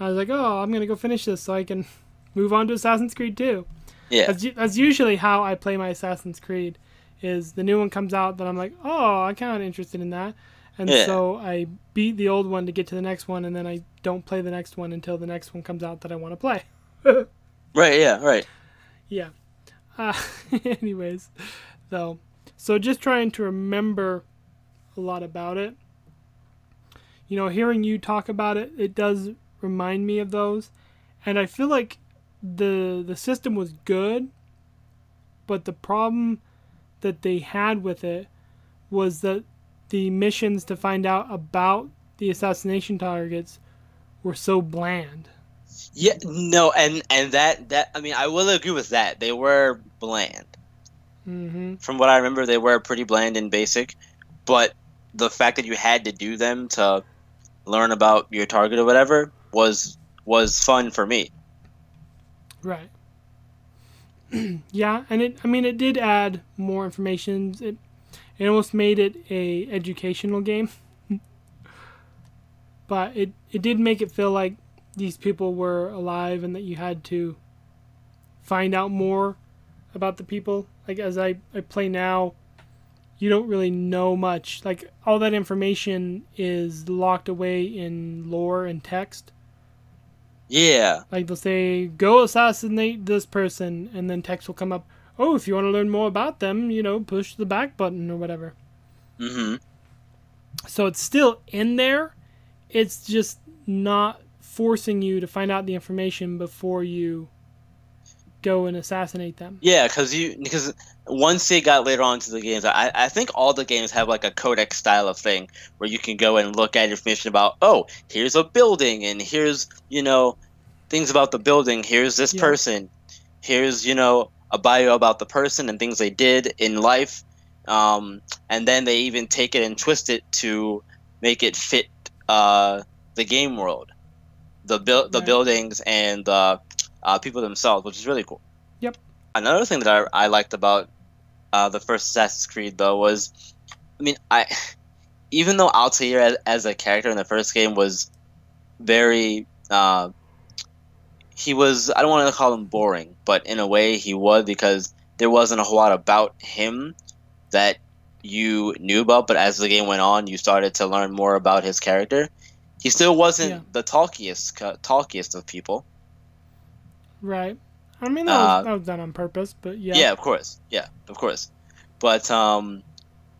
I was like, oh, I'm gonna go finish this so I can move on to Assassin's Creed Two. Yeah. That's, that's usually how I play my Assassin's Creed. Is the new one comes out, then I'm like, oh, I'm kind of interested in that, and Yeah. so I beat the old one to get to the next one, and then I don't play the next one until the next one comes out that I want to play. (laughs) Right. Yeah. Right. yeah. Uh, (laughs) anyways, though, so just trying to remember a lot about it. You know, hearing you talk about it, it does remind me of those, and I feel like the the system was good, but the problem that they had with it was that the missions to find out about the assassination targets were so bland. Yeah. No. And and that that I mean I will agree with that. They were bland. hmm From what I remember, they were pretty bland and basic. But the fact that you had to do them to learn about your target or whatever was was fun for me. Right. (clears throat) yeah, and it I mean it did add more information. It it almost made it a educational game. (laughs) but it it did make it feel like these people were alive and that you had to find out more about the people. Like as I, I play now, you don't really know much. Like all that information is locked away in lore and text. Yeah. Like they'll say, "Go assassinate this person," and then text will come up. Oh, if you want to learn more about them, you know, push the back button or whatever. Mm-hmm. So it's still in there. It's just not forcing you to find out the information before you go and assassinate them. Yeah, because you because once it got later on into the games, I, I think all the games have like a codex style of thing where you can go and look at information about oh here's a building and here's you know things about the building here's this Yeah. person here's you know a bio about the person and things they did in life um, and then they even take it and twist it to make it fit uh, the game world the build the Right. buildings and the uh, people themselves which is really cool Yep. another thing that I, I liked about uh, the first Assassin's Creed though was, I mean, I even though Altair as, as a character in the first game was very, uh, he was I don't want to call him boring, but in a way he was because there wasn't a whole lot about him that you knew about. But as the game went on, you started to learn more about his character. He still wasn't Yeah. the talkiest talkiest of people. Right. I mean, that, Uh, was, that was done on purpose, but yeah. Yeah. of course. Yeah, of course. But um,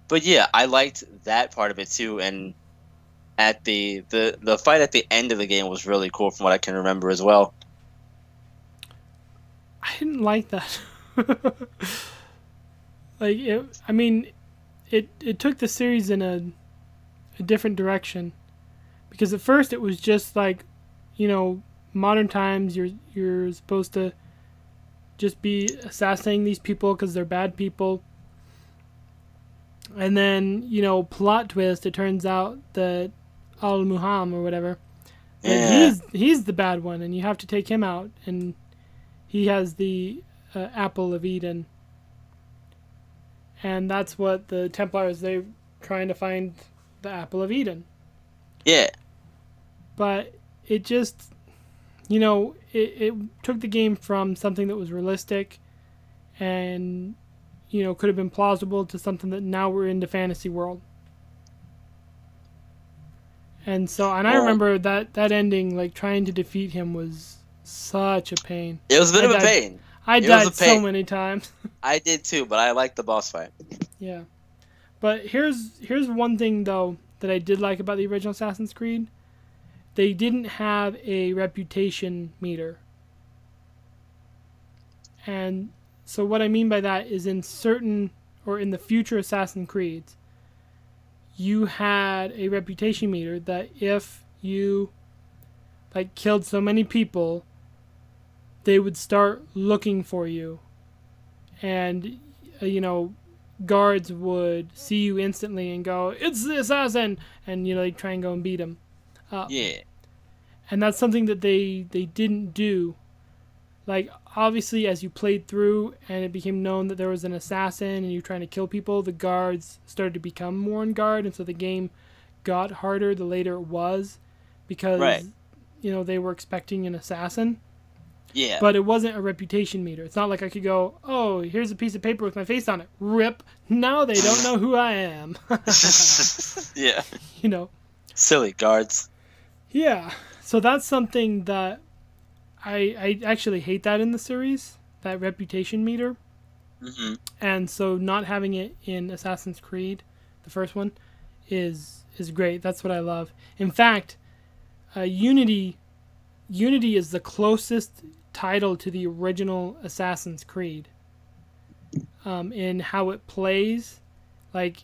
but yeah, I liked that part of it too. And at the the the fight at the end of the game was really cool, from what I can remember as well. I didn't like that. (laughs) like, it, I mean, it it took the series in a a different direction because at first it was just like, you know, modern times. You're you're supposed to just be assassinating these people because they're bad people. And then, you know, plot twist, it turns out that Al Mualim or whatever, Yeah. he's he's the bad one and you have to take him out and he has the uh, apple of Eden. And that's what the Templars they're trying to find the apple of Eden. Yeah. But it just you know, it, it took the game from something that was realistic and you know, could have been plausible to something that now we're into fantasy world. And so and I remember that that ending like trying to defeat him was such a pain. It was a bit I of a pain. I died so many times. (laughs) I did too, but I liked the boss fight. Yeah. But here's here's one thing though that I did like about the original Assassin's Creed. They didn't have a reputation meter. And so what I mean by that is in certain or in the future Assassin's Creeds you had a reputation meter that if you like killed so many people they would start looking for you and uh, you know guards would see you instantly and go, "It's the assassin," and you know they try and go and beat him. Yeah. And that's something that they they didn't do. Like obviously, as you played through and it became known that there was an assassin and you're trying to kill people, the guards started to become more on guard, and so the game got harder the later it was, because Right. you know they were expecting an assassin. Yeah. But it wasn't a reputation meter. It's not like I could go, oh, here's a piece of paper with my face on it. Rip. Now they don't know who I am. (laughs) (laughs) yeah. you know. Silly guards. Yeah. So that's something that I I actually hate that in the series, that reputation meter. hmm And so not having it in Assassin's Creed, the first one, is is great. That's what I love. In fact, uh, Unity Unity is the closest title to the original Assassin's Creed. Um, in how it plays, like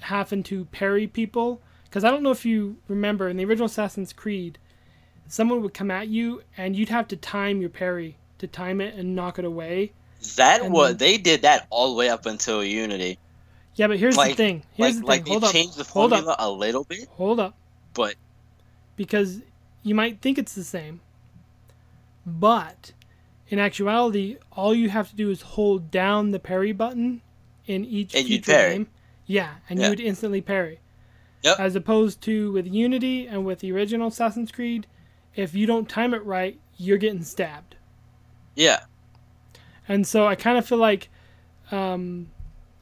having to parry people. Because I don't know if you remember in the original Assassin's Creed, someone would come at you and you'd have to time your parry to time it and knock it away. That And was then- they did that all the way up until Unity. Yeah, but here's the thing. Here's like the like thing. they Hold up. changed the Hold formula up. a little bit, Hold up. but Because you might think it's the same. But in actuality, all you have to do is hold down the parry button in each And future parry. game. Yeah, and Yeah. you would instantly parry. Yep. As opposed to with Unity and with the original Assassin's Creed, if you don't time it right, you're getting stabbed. yeah, And so I kind of feel like, um,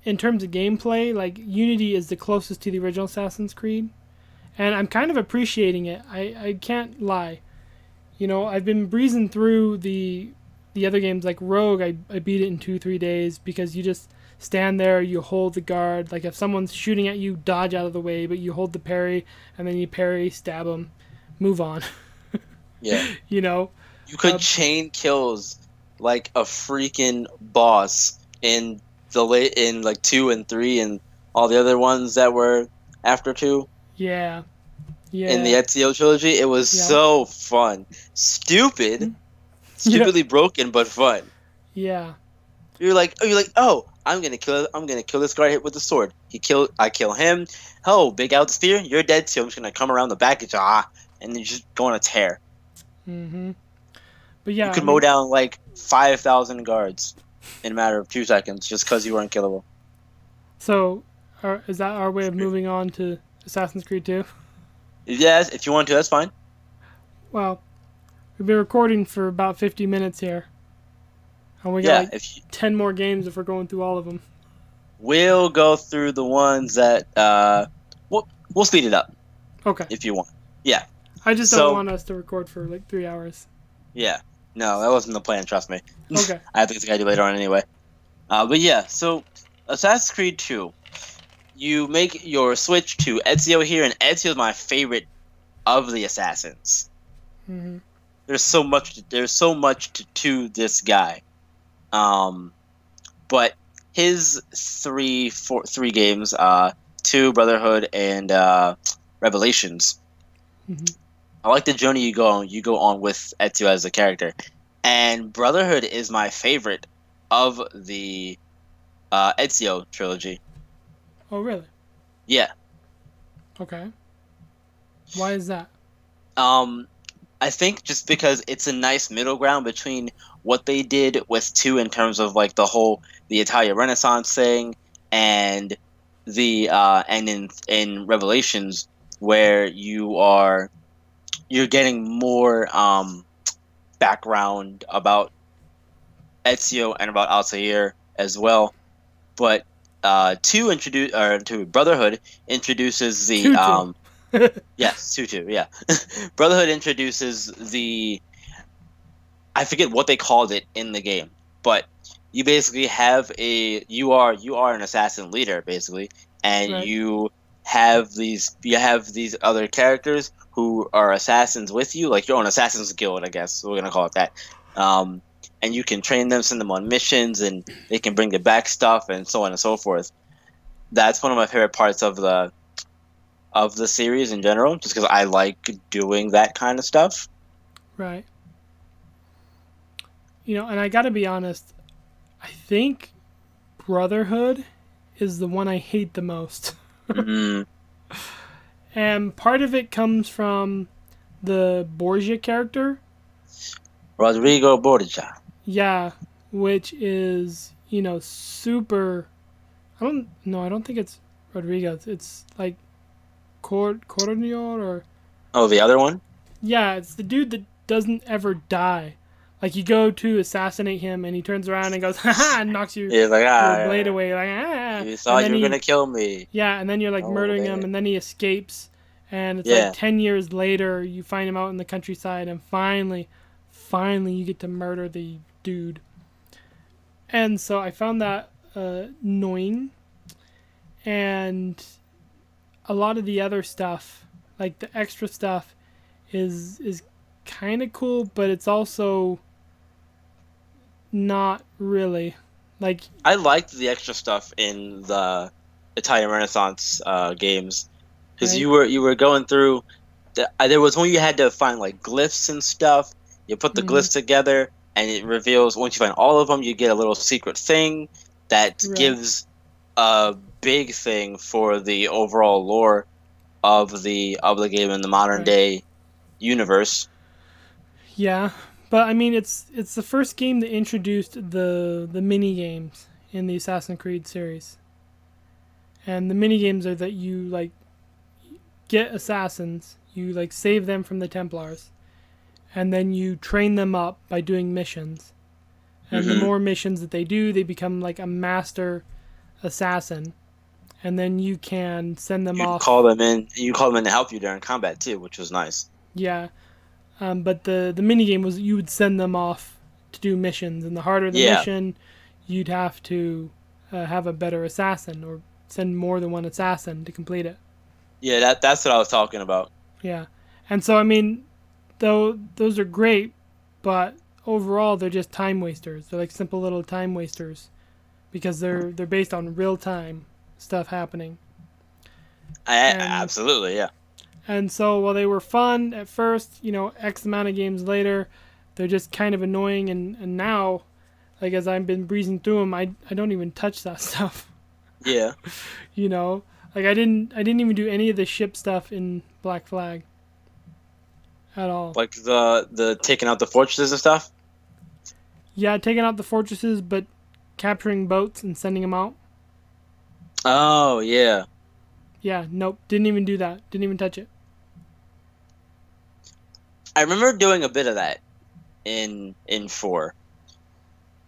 in terms of gameplay, like Unity is the closest to the original Assassin's Creed, and I'm kind of appreciating it. I, I can't lie. You know, I've been breezing through the the other games like Rogue. I, I beat it in two three days because you just stand there, you hold the guard. Like if someone's shooting at you, dodge out of the way, but you hold the parry and then you parry, stab them, move on. (laughs) Yeah. you know. You could Um, chain kills like a freaking boss in the late in like two and three and all the other ones that were after two Yeah. Yeah. in the Ezio trilogy. It was Yeah. so fun, stupid, Yeah. stupidly broken, but fun. yeah. You're like, oh, you're like, oh, I'm gonna kill, I'm gonna kill this guy hit with the sword. He kill, I kill him. Oh, big out spear, you're dead too. I'm just gonna come around the back and just, ah, and then just go on a tear. Mm-hmm. But yeah, you could I mow down like five thousand guards in a matter of two seconds just because you were unkillable. So, are, is that our way of moving on to Assassin's Creed 2? Yes, if you want to, that's fine. Well, we've been recording for about 50 minutes here. And we got like you, 10 more games if we're going through all of them. we'll go through the ones that uh, we'll we'll speed it up Okay. if you want. Yeah. I just So- don't want us to record for like three hours. Yeah, no, that wasn't the plan. Trust me. Okay. (laughs) I have things I do later on anyway. Uh, but yeah, so Assassin's Creed 2, you make your switch to Ezio here, and Ezio is my favorite of the assassins. hmm There's so much. There's so much to, to this guy. Um, but his three, four, three games, uh, two Brotherhood and uh, Revelations. hmm I like the journey you go on. You go on with Ezio as a character, and Brotherhood is my favorite of the uh, Ezio trilogy. Oh, really? Yeah, Okay. Why is that? um, I think just because it's a nice middle ground between what they did with two in terms of like the whole the Italian Renaissance thing, and the uh, and in in Revelations where you are you're getting more um, background about Ezio and about Altair as well, but uh, two introduce or to Brotherhood introduces the Tutu. um, (laughs) yes Tutu yeah (laughs) Brotherhood introduces the I forget what they called it in the game, but you basically have a you are you are an assassin leader basically, and Right. you have these you have these other characters who are assassins with you, like your own assassins guild, I guess we're gonna call it that. Um, and you can train them, send them on missions, and they can bring you back stuff, and so on and so forth. That's one of my favorite parts of the of the series in general, just because I like doing that kind of stuff. Right. You know, and I got to be honest, I think Brotherhood is the one I hate the most. (laughs) Mhm. And part of it comes from the Borgia character. Rodrigo Borgia. Yeah, which is, you know, super I don't no, I don't think it's Rodriguez. It's like Cor Coronel or Oh, the other one? Yeah, it's the dude that doesn't ever die. Like you go to assassinate him, and he turns around and goes, (laughs) "Ha ha!" and knocks your, He's like, your ah, blade away. Like, ah. you thought you were he- gonna kill me. Yeah, and then you're like Oh, murdering him, and then he escapes, and it's Yeah. like ten years later, you find him out in the countryside, and finally, finally, you get to murder the dude. And so I found that uh, annoying, and a lot of the other stuff, like the extra stuff, is is kind of cool, but it's also not really. Like I liked the extra stuff in the Italian Renaissance uh, games because Right. you were you were going through. The, uh, there was one you had to find like glyphs and stuff. You put the Mhm. glyphs together, and it reveals once you find all of them, you get a little secret thing that Right. gives a big thing for the overall lore of the of the game in the modern Right. day universe. Yeah, but I mean, it's it's the first game that introduced the the mini games in the Assassin's Creed series, and the mini games are that you like get assassins, you like save them from the Templars, and then you train them up by doing missions, and the Mhm. more missions that they do, they become like a master assassin, and then you can send them You off. call them in. You call them in to help you during combat too, which was nice. Yeah. Um, but the the mini game was you would send them off to do missions, and the harder the Yeah. mission, you'd have to uh, have a better assassin or send more than one assassin to complete it. Yeah, that that's what I was talking about. Yeah. And so I mean, though those are great, but overall they're just time wasters. They're like simple little time wasters because they're they're based on real time stuff happening. I, And- absolutely, yeah. And so while they were fun at first, you know, X amount of games later, they're just kind of annoying and, and now like as I've been breezing through them, I, I don't even touch that (laughs) stuff. Yeah. you know, like I didn't I didn't even do any of the ship stuff in Black Flag at all. Like the the taking out the fortresses and stuff. Yeah, taking out the fortresses, but capturing boats and sending them out. Oh yeah. Yeah, nope, didn't even do that. Didn't even touch it. I remember doing a bit of that in in four.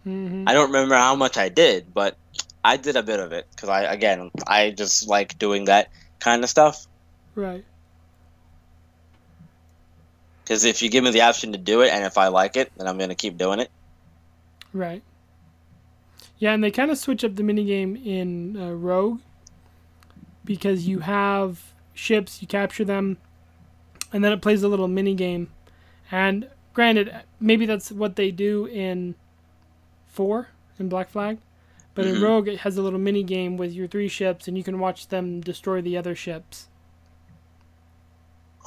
hmm I don't remember how much I did, but I did a bit of it because I again I just like doing that kind of stuff. Right. Because if you give me the option to do it, and if I like it, then I'm gonna keep doing it. Right. Yeah, and they kind of switch up the minigame in uh, Rogue because you have ships, you capture them, and then it plays a little mini game. And granted, maybe that's what they do in 4 in Black Flag, but in Mhm. Rogue it has a little mini game with your three ships, and you can watch them destroy the other ships.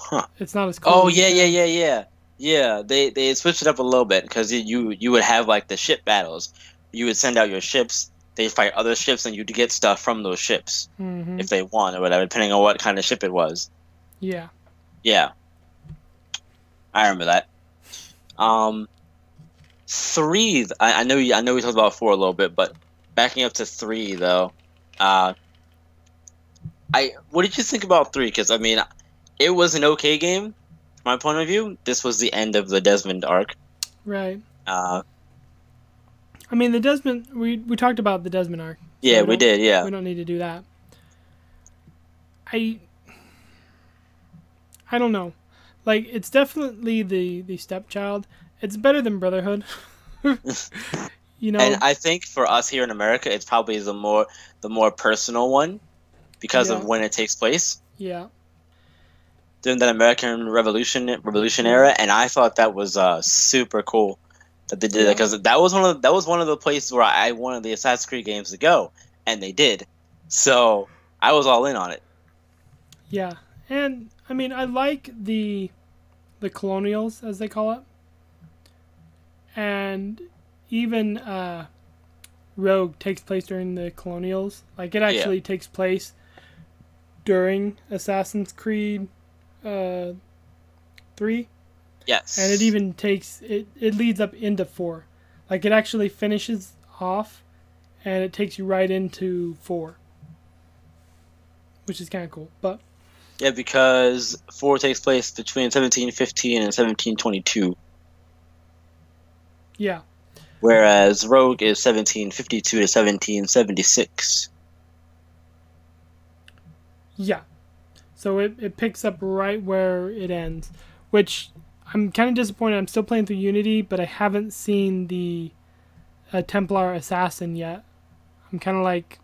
Huh. It's not as cool. Oh yeah, yeah, yeah, yeah, yeah. They they switched it up a little bit because you you would have like the ship battles. You would send out your ships. They fight other ships, and you'd get stuff from those ships Mhm. if they won or whatever, depending on what kind of ship it was. Yeah. Yeah, I remember that. Um, three. I, I know. you- I know we talked about four a little bit, but backing up to three though. Uh, I. What did you think about three? Because I mean, it was an okay game, from my point of view. This was the end of the Desmond arc. Right. Uh, I mean, the Desmond. We we talked about the Desmond arc. yeah, we we did. Yeah. We don't need to do that. I I don't know. Like it's definitely the the stepchild. It's better than Brotherhood. (laughs) you know. And I think for us here in America, it's probably the more the more personal one because Yeah. of when it takes place. yeah. During that American Revolution Revolution era, and I thought that was uh, super cool that they did Yeah. it because that was one of that was one of the places where I wanted the Assassin's Creed games to go, and they did. So I was all in on it. Yeah. And I mean, I like the the colonials as they call it. And even uh Rogue takes place during the colonials. Like it actually takes place during Assassin's Creed uh 3 Yes, and it even takes it it leads up into 4. Like it actually finishes off and it takes you right into 4. Which is kind of cool. But yeah because four takes place between 1715 and 1722, yeah. whereas Rogue is 1752 to 1776. Yeah. So it, it picks up right where it ends, which I'm kind of disappointed. I'm still playing through Unity, but I haven't seen the uh, Templar Assassin yet. I'm kind of like,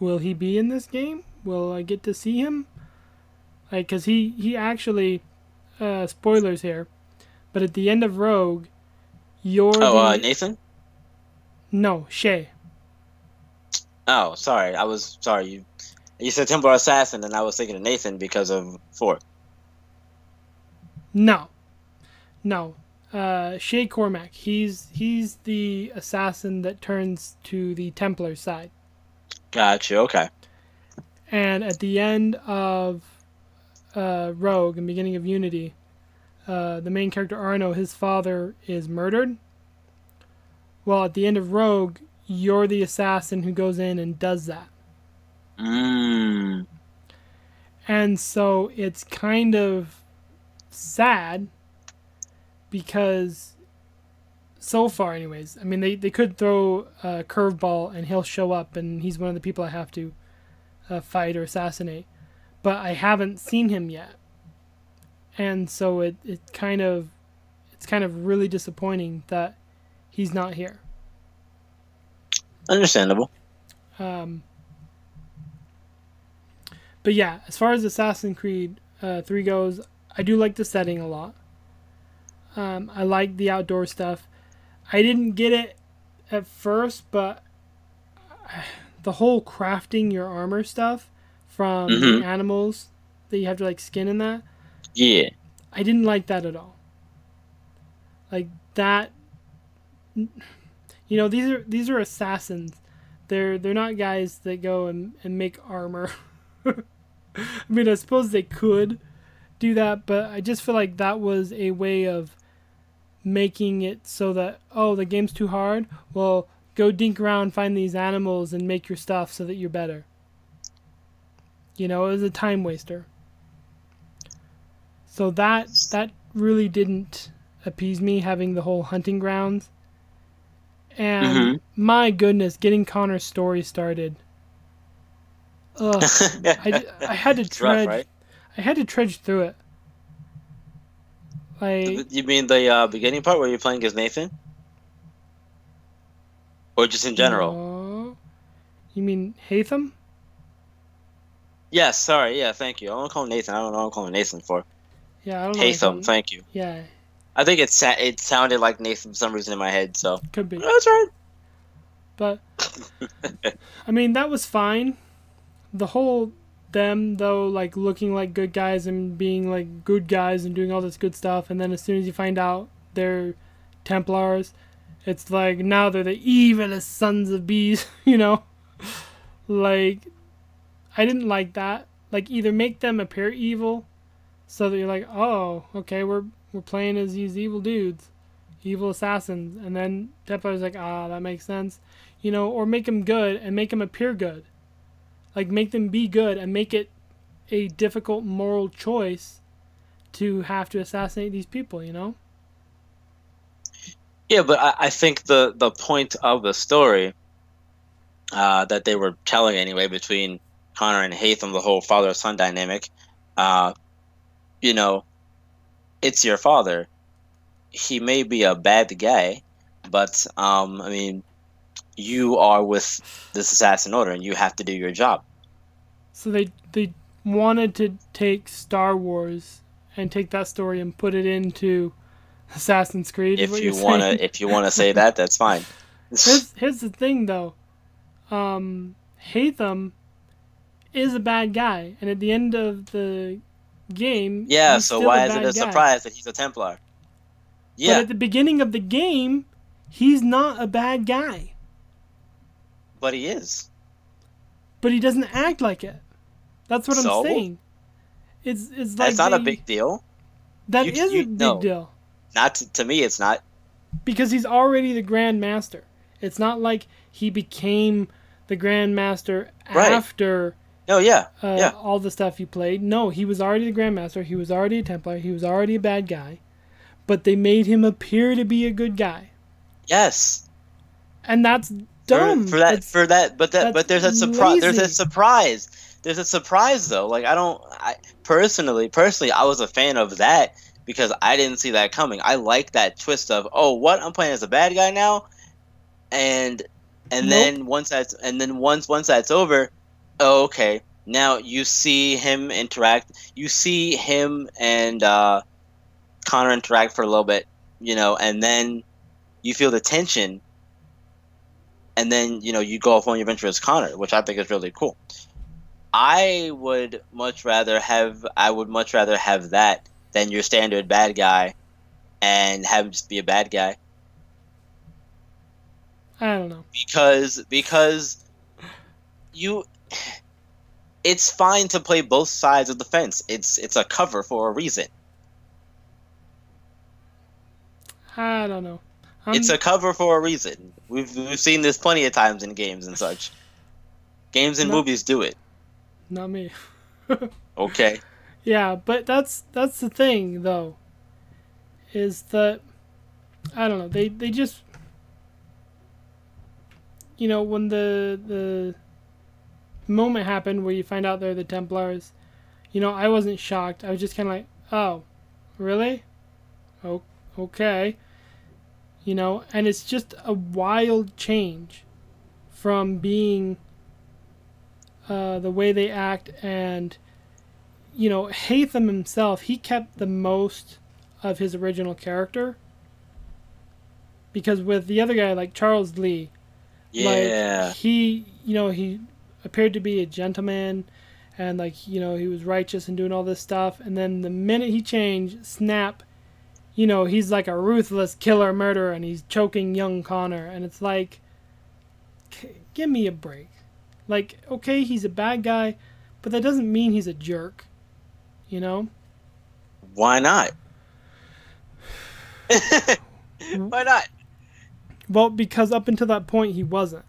will he be in this game? Will I get to see him? Like, cause he he actually, uh, spoilers here, but at the end of Rogue, you're Oh, the uh, Nathan. no Shay. Oh, sorry, I was sorry. You you said Templar Assassin, and I was thinking of Nathan because of four. No, no. Uh, Shay Cormac. He's he's the assassin that turns to the Templar side. Gotcha. Okay. And at the end of uh, Rogue and beginning of Unity, uh, the main character Arno, his father is murdered. Well, at the end of Rogue, you're the assassin who goes in and does that. Mm. And so it's kind of sad because so far anyways, I mean they, they could throw a curveball and he'll show up and he's one of the people I have to uh, fight or assassinate. But I haven't seen him yet. And so it, it kind of it's kind of really disappointing that he's not here. Understandable. Um, but yeah, as far as Assassin's Creed uh, 3 goes, I do like the setting a lot. Um, I like the outdoor stuff. I didn't get it at first, but (sighs) the whole crafting your armor stuff from Mhm. the animals that you have to like skin in that, Yeah. I didn't like that at all. Like that you know, these are these are assassins. They're they're not guys that go and, and make armor. (laughs) (laughs) I mean, I suppose they could do that, but I just feel like that was a way of making it so that oh, the game's too hard. Well, go dink around, find these animals, and make your stuff so that you're better. You know, it was a time waster. So that that really didn't appease me having the whole hunting grounds. And Mhm. my goodness, getting Connor's story started. Ugh, (laughs) I, I had to tread right? I had to trudge through it. Like You mean the uh, beginning part where you're playing as Nathan? Or just in general? no. You mean Haytham? Yes, sorry, yeah, thank you. I want to call him Nathan. I don't know what I'm calling Nathan for. Yeah, I don't know. Haytham, Haytham. thank you. Yeah, I think it sa- it sounded like Nathan for some reason in my head, so could be. that's right. But (laughs) I mean, that was fine. The whole them though, like looking like good guys and being like good guys and doing all this good stuff, and then as soon as you find out they're Templars, it's like now they're the evilest sons of bees. (laughs) You know, like I didn't like that. Like either make them appear evil, so that you're like, oh, okay, we're we're playing as these evil dudes, evil assassins, and then Templar's like, ah, that makes sense you know, or make them good and make them appear good. Like make them be good and make it a difficult moral choice to have to assassinate these people, you know? Yeah, but I, I think the the point of the story uh, that they were telling anyway between Connor and Haytham, the whole father son dynamic, uh, you know, it's your father. He may be a bad guy, but um, I mean, you are with this assassin order, and you have to do your job. So they they wanted to take Star Wars and take that story and put it into Assassin's Creed. If you wanna, saying. if you wanna say that, that's fine. (laughs) here's here's the thing though, um, Haytham is a bad guy, and at the end of the game, yeah. So why is it a guy. surprise that he's a Templar? Yeah. But at the beginning of the game, he's not a bad guy. But he is. But he doesn't act like it. That's what So? I'm saying. It's it's like That's not a big deal. That you- is you- a big no. deal Not to, to me. It's not. because he's already the Grand Master. It's not like he became the Grand Master Right. after No, yeah, uh, Yeah. all the stuff you played. No, he was already the Grand Master. He was already a Templar. He was already a bad guy. But they made him appear to be a good guy, yes. and that's dumb. for, that. That's- For that. But that. But there's a surprise. There's a surprise. There's a surprise though. Like I don't. I personally, personally, I was a fan of that because I didn't see that coming. I like that twist of oh, what I'm playing as a bad guy now, and and Nope. then once that's and then once once that's over, oh, okay. Now you see him interact. You see him and uh, Connor interact for a little bit, you know, and then you feel the tension, and then you know you go off on your adventure as Connor, which I think is really cool. I would much rather have I would much rather have that than your standard bad guy, and have him just be a bad guy I don't know. because because you it's fine to play both sides of the fence. It's it's a cover for a reason. I don't know. I'm, it's a cover for a reason. We've we've seen this plenty of times in games and such. Games and No. movies do it. not me. (laughs) Okay. Yeah, but that's that's the thing though. Is that I don't know, they they just you know, when the the moment happened where you find out they're the Templars, you know, I wasn't shocked. I was just kinda like, Oh, really? Oh okay. You know, and it's just a wild change from being uh, the way they act and you know, Haytham himself, he kept the most of his original character. Because with the other guy, like Charles Lee, Yeah. like he, you know, he appeared to be a gentleman, and like you know he was righteous and doing all this stuff, and then the minute he changed, snap, you know he's like a ruthless killer murderer, and he's choking young Connor, and it's like, give me a break. Like, okay, he's a bad guy, but that doesn't mean he's a jerk. You know? Why not? (laughs) Why not? Well, because up until that point he wasn't.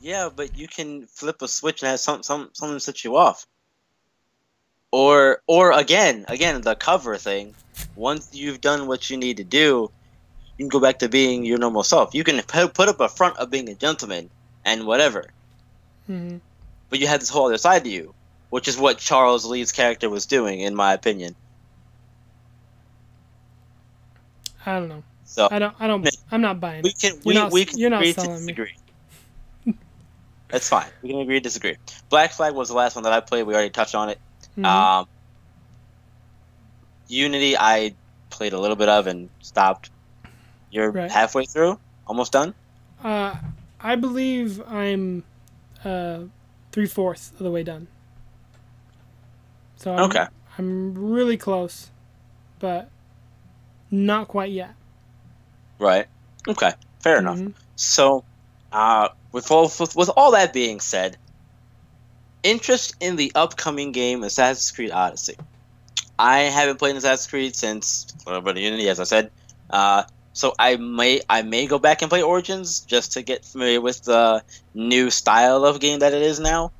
Yeah, but you can flip a switch and have some some something set you off. Or or again, again the cover thing. Once you've done what you need to do, you can go back to being your normal self. You can put up a front of being a gentleman and whatever, hmm but you have this whole other side to you, which is what Charles Lee's character was doing, in my opinion. I don't know. So I don't. I don't. (laughs) I'm not buying we can You're we, not- we can you're not agree to selling me. disagree. That's fine. We can agree to disagree. Black Flag was the last one that I played. We already touched on it. Mhm. Um, Unity, I played a little bit of and stopped. You're Right. halfway through, almost done. Uh, I believe I'm uh, three fourths of the way done. So I'm, Okay. I'm really close, but not quite yet. Right. Okay. Fair enough. Mhm. So, uh, with all with, with all that being said, interest in the upcoming game Assassin's Creed Odyssey. I haven't played Assassin's Creed since little Unity, as I said. Uh, so I may I may go back and play Origins just to get familiar with the new style of game that it is now.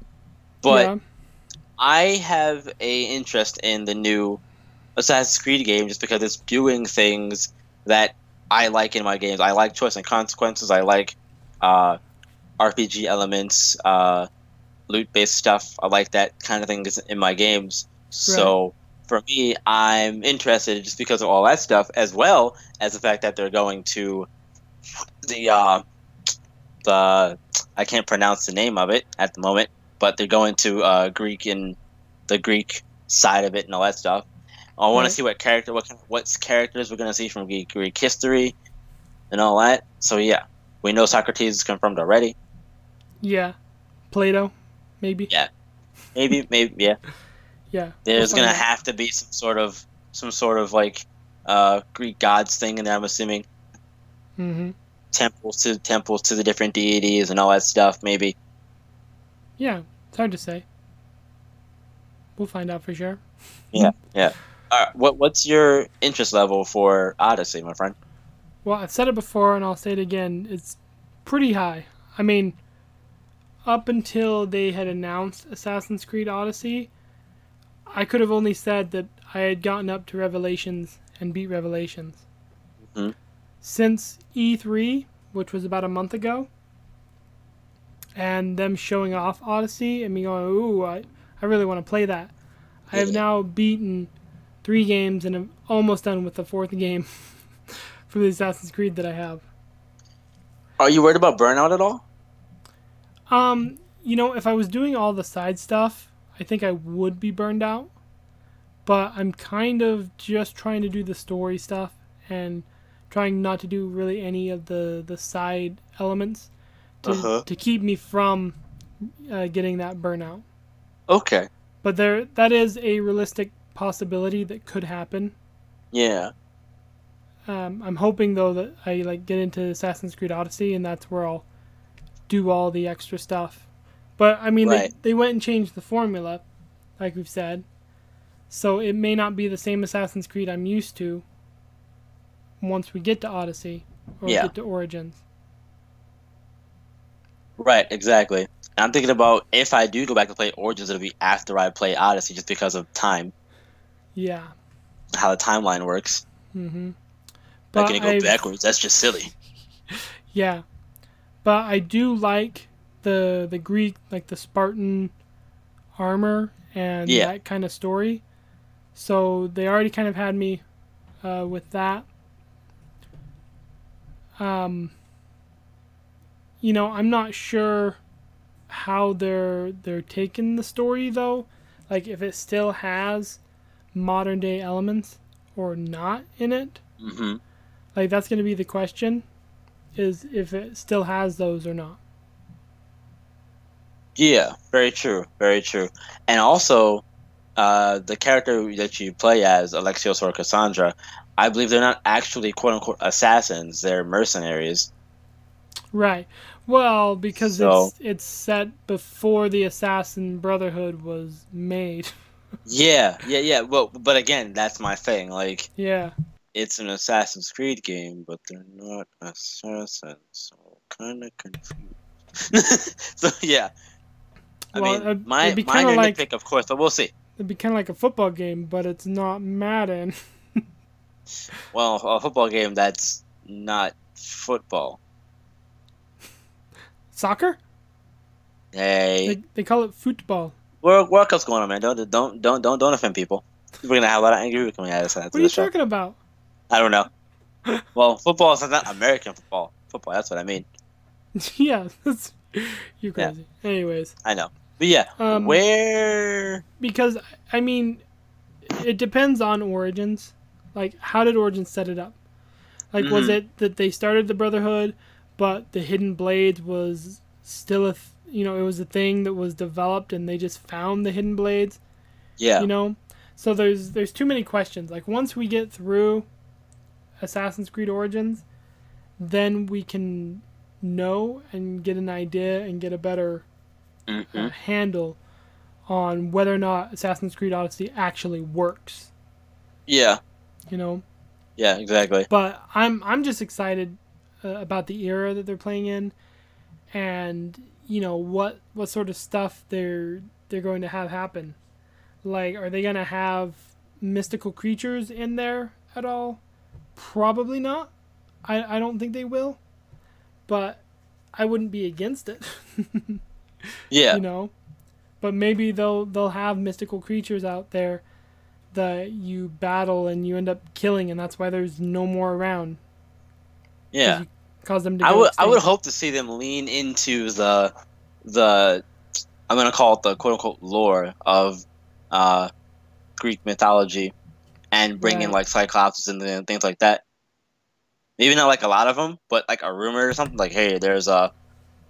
But yeah. I have a interest in the new Assassin's Creed game just because it's doing things that I like in my games. I like choice and consequences. I like uh, RPG elements, uh, loot based stuff. I like that kind of thing in my games. So for me, I'm interested just because of all that stuff, as well as the fact that they're going to the uh, the I can't pronounce the name of it at the moment, but they're going to uh, Greek and the Greek side of it and all that stuff. I want Right. to see what character, what kind- what characters we're going to see from Greek, Greek history and all that. So yeah, we know Socrates is confirmed already. Yeah. Plato, maybe. Yeah. Maybe, (laughs) maybe, yeah. Yeah. There's We'll gonna out. have to be some sort of, some sort of like, uh, Greek gods thing in there. I'm assuming Mhm. temples to temples to the different deities and all that stuff. Maybe. Yeah. It's hard to say. We'll find out for sure. Yeah, (laughs) yeah. All right, what what's your interest level for Odyssey, my friend? Well, I've said it before and I'll say it again. It's pretty high. I mean, up until they had announced Assassin's Creed Odyssey, I could have only said that I had gotten up to Revelations and beat Revelations. Mhm. Since E3, which was about a month ago, and them showing off Odyssey and me going, ooh, I, I really want to play that. I have now beaten three games and I'm almost done with the fourth game (laughs) for the Assassin's Creed that I have. Are you worried about burnout at all? Um, you know, if I was doing all the side stuff, I think I would be burned out. But I'm kind of just trying to do the story stuff and trying not to do really any of the the side elements to Uh-huh. to keep me from uh, getting that burnout. Okay. But there that is a realistic possibility that could happen. Yeah. Um, I'm hoping though that I like get into Assassin's Creed Odyssey and that's where I'll do all the extra stuff. But I mean, Right. they, they went and changed the formula, like we've said. So it may not be the same Assassin's Creed I'm used to once we get to Odyssey or Yeah. get to Origins. Right. Exactly. And I'm thinking about if I do go back to play Origins, it'll be after I play Odyssey, just because of time, Yeah. how the timeline works. Mm-hmm. Not gonna go I've- backwards. That's just silly. (laughs) Yeah, but I do like the the Greek, like the Spartan armor and Yeah. that kind of story. So they already kind of had me uh, with that. Um, you know, I'm not sure how they're they're taking the story though. Like if it still has modern day elements or not in it. hmm Like that's going to be the question is if it still has those or not. Yeah, very true, very true. And also, uh, the character that you play as, Alexios or Kassandra, I believe they're not actually quote unquote assassins; they're mercenaries. Right. Well, because So- it's it's set before the Assassin Brotherhood was made. (laughs) Yeah, yeah, yeah. Well, but again, that's my thing. Like, yeah. It's an Assassin's Creed game, but they're not assassins, so kind of confused. (laughs) so yeah, I Well, mean, it'd- my it'd be my kinda like- nitpick, of course, but we'll see. It'd be kind of like a football game, but it's not Madden. (laughs) Well, a football game that's not football. Soccer? Hey, They, they call it football. World World Cup's going on, man. Don't don't don't don't don't offend people. We're gonna have a lot of angry people coming at us What are you talking about? I don't know. well, football is not American football. Football, that's what I mean. (laughs) yeah, that's Yeah. crazy. Anyways, I know. But yeah, Um, where? because I mean, it depends on Origins. Like, how did Origins set it up? Like, was Mhm. it that they started the Brotherhood, but the Hidden Blades was still a, th- you know, it was a thing that was developed, and they just found the Hidden Blades. Yeah, You know, so there's there's too many questions. Like, once we get through Assassin's Creed Origins, then we can know and get an idea and get a better hmm uh, handle on whether or not Assassin's Creed Odyssey actually works. yeah, You know, yeah, exactly. but I'm I'm just excited uh, about the era that they're playing in, and you know what what sort of stuff they're they're going to have happen. Like, are they going to have mystical creatures in there at all? Probably not. I I don't think they will, but I wouldn't be against it. (laughs) Yeah, you know but maybe they'll they'll have mystical creatures out there that you battle and you end up killing and that's why there's no more around. yeah. cause them to I would I would hope to see them lean into the the I'm gonna call it the quote unquote lore of uh, Greek mythology and bring in like Cyclops and things like that. Maybe not like a lot of them, but like a rumor or something like, hey, there's a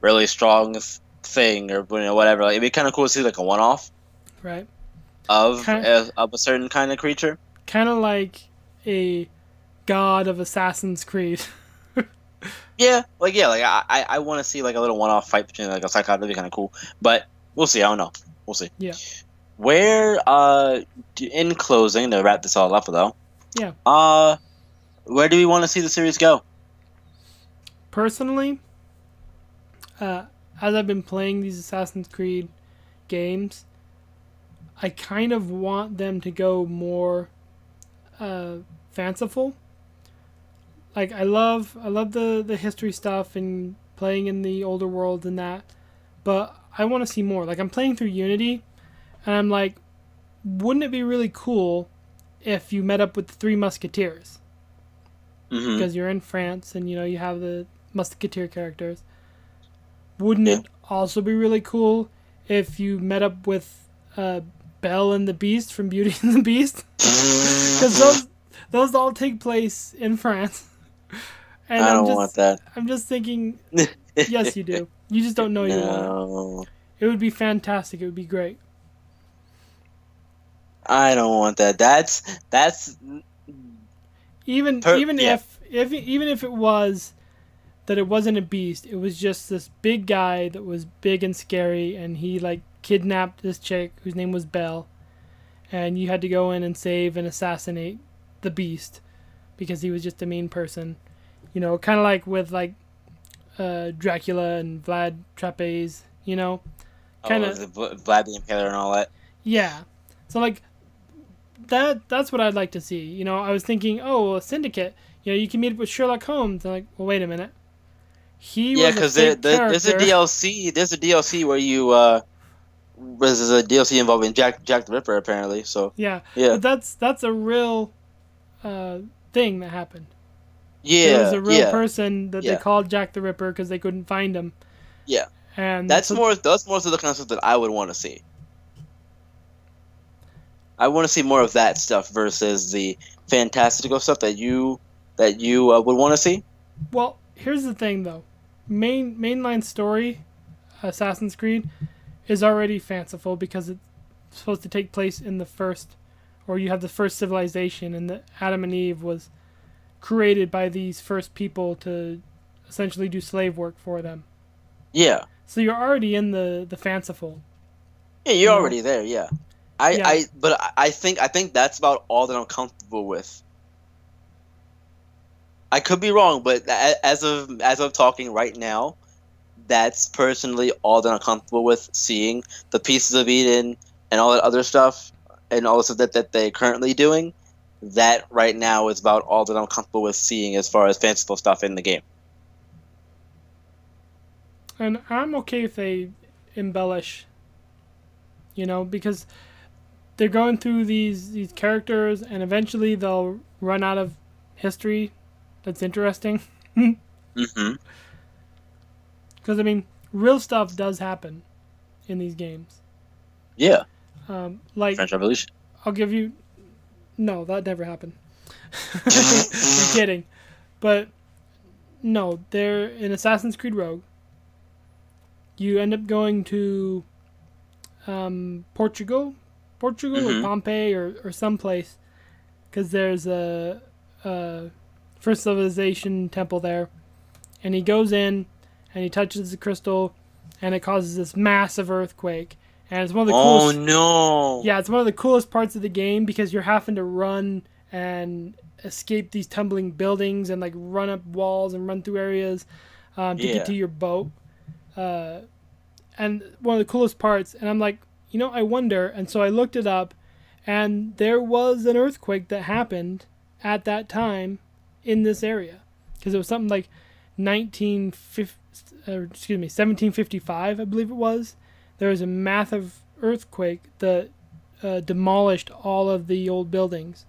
really strong thing or you know, whatever. Like, it'd be kind of cool to see like a one off right of Kind- a, of a certain kind of creature. kind of like a god of assassin's creed (laughs) Yeah, like yeah, like I I, I want to see like a little one off fight between like a Cyclops. That'd be kind of cool, but we'll see. I don't know. We'll see. Yeah. Where uh in closing to wrap this all up though. Yeah. Uh, where do we want to see the series go? personally uh, as i've been playing these assassin's creed games i kind of want them to go more uh, fanciful like i love i love the the history stuff and playing in the older world and that but i want to see more like i'm playing through unity and i'm like wouldn't it be really cool if you met up with the three musketeers hmm because you're in France and you know you have the musketeer characters. Wouldn't Yeah. it also be really cool if you met up with uh, Belle and the Beast from Beauty and the Beast? (laughs) Because those those all take place in France. (laughs) And I am don't just, want that. I'm just thinking, (laughs) yes, you do. You just don't know you want it. It would be fantastic. It would be great. I don't want that. That's that's Even Per- even yeah. if if even if it was that it wasn't a beast, it was just this big guy that was big and scary, and he like kidnapped this chick whose name was Belle, and you had to go in and save and assassinate the beast because he was just a mean person, you know, kind of like with like uh, Dracula and Vlad Trapeze, you know, Kinda- oh, the Vlad the Impaler and all that. yeah. So like that that's what I'd like to see. You know, I was thinking, oh, a syndicate. You know, you can meet up with Sherlock Holmes. Like, well, wait a minute. He Yeah, because there, there, there's a. DLC. There's a DLC where you uh, there's a DLC involving Jack Jack the Ripper apparently. So Yeah, yeah, but that's that's a real uh, thing that happened. yeah, There was a real yeah. person that Yeah. they called Jack the Ripper because they couldn't find him. Yeah. and That's so- more. That's more of the concept that I would want to see. I want to see more of that stuff versus the fantastical stuff that you that you uh, would want to see. Well, here's the thing though. Main mainline story Assassin's Creed is already fanciful because it's supposed to take place in the first or you have the first civilization and that Adam and Eve was created by these first people to essentially do slave work for them. Yeah. So you're already in the the fanciful. Yeah, you're You know? already there. Yeah. I, Yeah. I but I- think I think that's about all that I'm comfortable with. I could be wrong, but as of as of talking right now, that's personally all that I'm comfortable with seeing. The pieces of Eden and all that other stuff and all the stuff that, that they're currently doing, that right now is about all that I'm comfortable with seeing as far as fanciful stuff in the game. And I'm okay if they embellish, you know, because they're going through these these characters, and eventually they'll run out of history that's interesting. (laughs) Mm-hmm. Because I mean, real stuff does happen in these games. Yeah. Um, like French Revolution. I'll give you. No, that never happened. (laughs) You're kidding, but no, they're in Assassin's Creed Rogue. You end up going to um, Portugal, Portugal Mhm. or Pompeii or or someplace, because there's a, a first civilization temple there, and he goes in, and he touches the crystal, and it causes this massive earthquake, and it's one of the Oh coolest. no. Yeah, it's one of the coolest parts of the game because you're having to run and escape these tumbling buildings and like run up walls and run through areas um, to Yeah. get to your boat. Uh, and one of the coolest parts, and I'm like, you know, I wonder. And so I looked it up, and there was an earthquake that happened at that time in this area because it was something like 1950, uh, excuse me, 1755, I believe it was. There was a massive earthquake that uh, demolished all of the old buildings,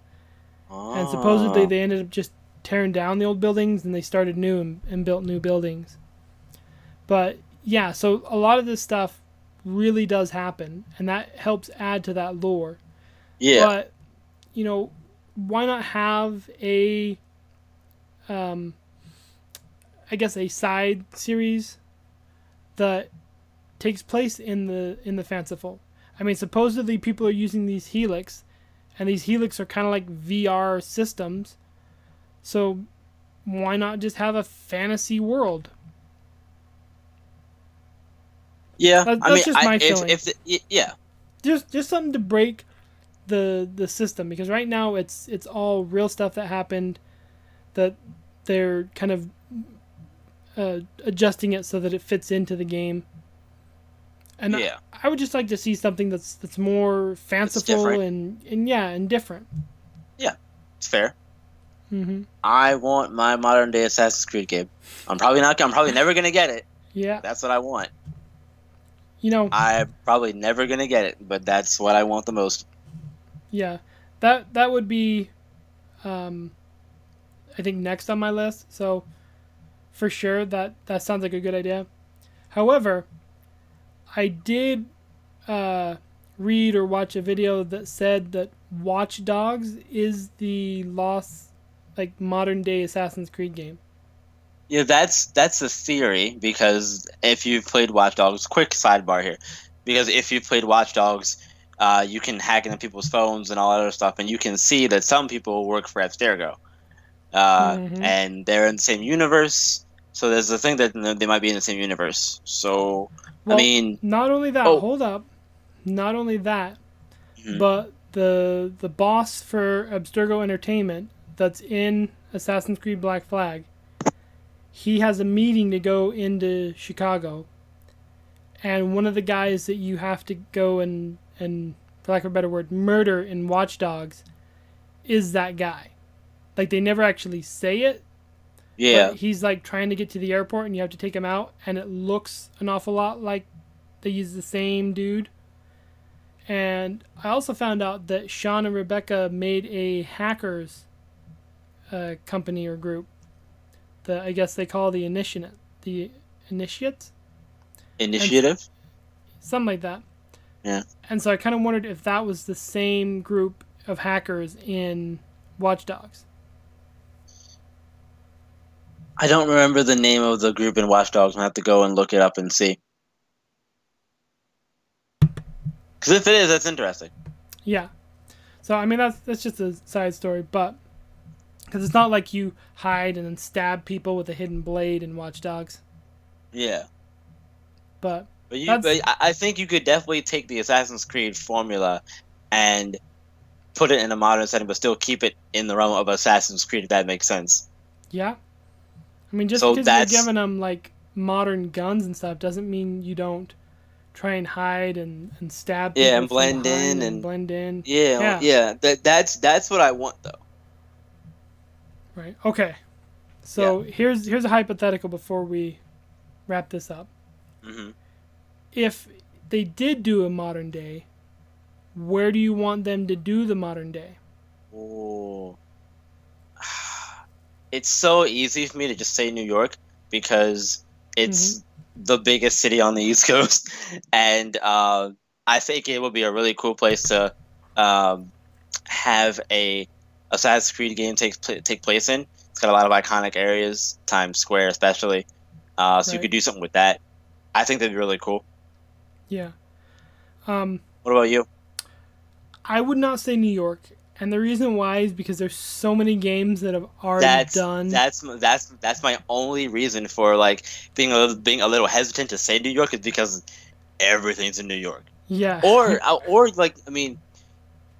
and supposedly Oh. they ended up just tearing down the old buildings and they started new and, and built new buildings. But yeah, so a lot of this stuff really does happen, and that helps add to that lore. Yeah. But you know, why not have a, um, I guess a side series that takes place in the in the fanciful. I mean, supposedly people are using these helix, and these helix are kind of like VR systems. So, why not just have a fantasy world? Yeah. that- I that's mean, just I, my if, feeling. if the, yeah. just just something to break the the system because right now it's it's all real stuff that happened that they're kind of uh, adjusting it so that it fits into the game and I- Yeah. I, would just like to see something that's that's more fanciful and and yeah and different Yeah, It's fair. Mm-hmm. I want my modern day Assassin's Creed game. I'm probably not. I'm probably never gonna get it. (laughs) yeah That's what I want. You know I'm probably never gonna get it, but that's what I want the most. Yeah, that that would be, um, I think next on my list. So, for sure that that sounds like a good idea. However, I did uh, read or watch a video that said that Watch Dogs is the lost, like modern day Assassin's Creed game. Yeah, that's that's the theory because if you've played Watch Dogs, quick sidebar here, because if you've played Watch Dogs, uh, you can hack into people's phones and all that other stuff, and you can see that some people work for Abstergo, uh, Mhm. and they're in the same universe. So there's the thing that they might be in the same universe. So Well, I mean, not only that. Oh. Hold up, not only that, Mhm. but the the boss for Abstergo Entertainment that's in Assassin's Creed Black Flag, he has a meeting to go into Chicago, and one of the guys that you have to go and and for lack of a better word murder in Watch Dogs is that guy. Like they never actually say it, yeah, he's like trying to get to the airport and you have to take him out and it looks an awful lot like they use the same dude. And I also found out that Sean and Rebecca made a hackers uh, company or group that I guess they call the initiate the initiate initiative. something like that. Yeah. And so I kind of wondered if that was the same group of hackers in Watch Dogs. I don't remember the name of the group in Watch Dogs. I have to go and look it up and see. Because if it is, that's interesting. Yeah. So I mean that's that's just a side story, but because it's not like you hide and then stab people with a hidden blade in Watch Dogs. Yeah. But But you, but I think you could definitely take the Assassin's Creed formula and put it in a modern setting, but still keep it in the realm of Assassin's Creed. If that makes sense. yeah, I mean just So because that's- you're giving them like modern guns and stuff doesn't mean you don't try and hide and, and stab. Yeah, and blend in and- blend in. Yeah, Yeah. yeah. That that's that's what I want though. Right. Okay. So here's here's a hypothetical before we wrap this up. Mm-hmm. If they did do a modern day, where do you want them to do the modern day? Ooh. (sighs) It's so easy for me to just say New York because it's the biggest city on the East Coast, (laughs) and uh, I think it would be a really cool place to um, have a Assassin's Creed game takes pl- take place in. It's got a lot of iconic areas, Times Square especially. Uh, so you could do something with that. I think that'd be really cool. Yeah. Um, What about you? I would not say New York, and the reason why is because there's so many games that have already that's done. that's that's that's my only reason for like being a little, being a little hesitant to say New York is because everything's in New York. yeah. Or (laughs) uh, or like I mean,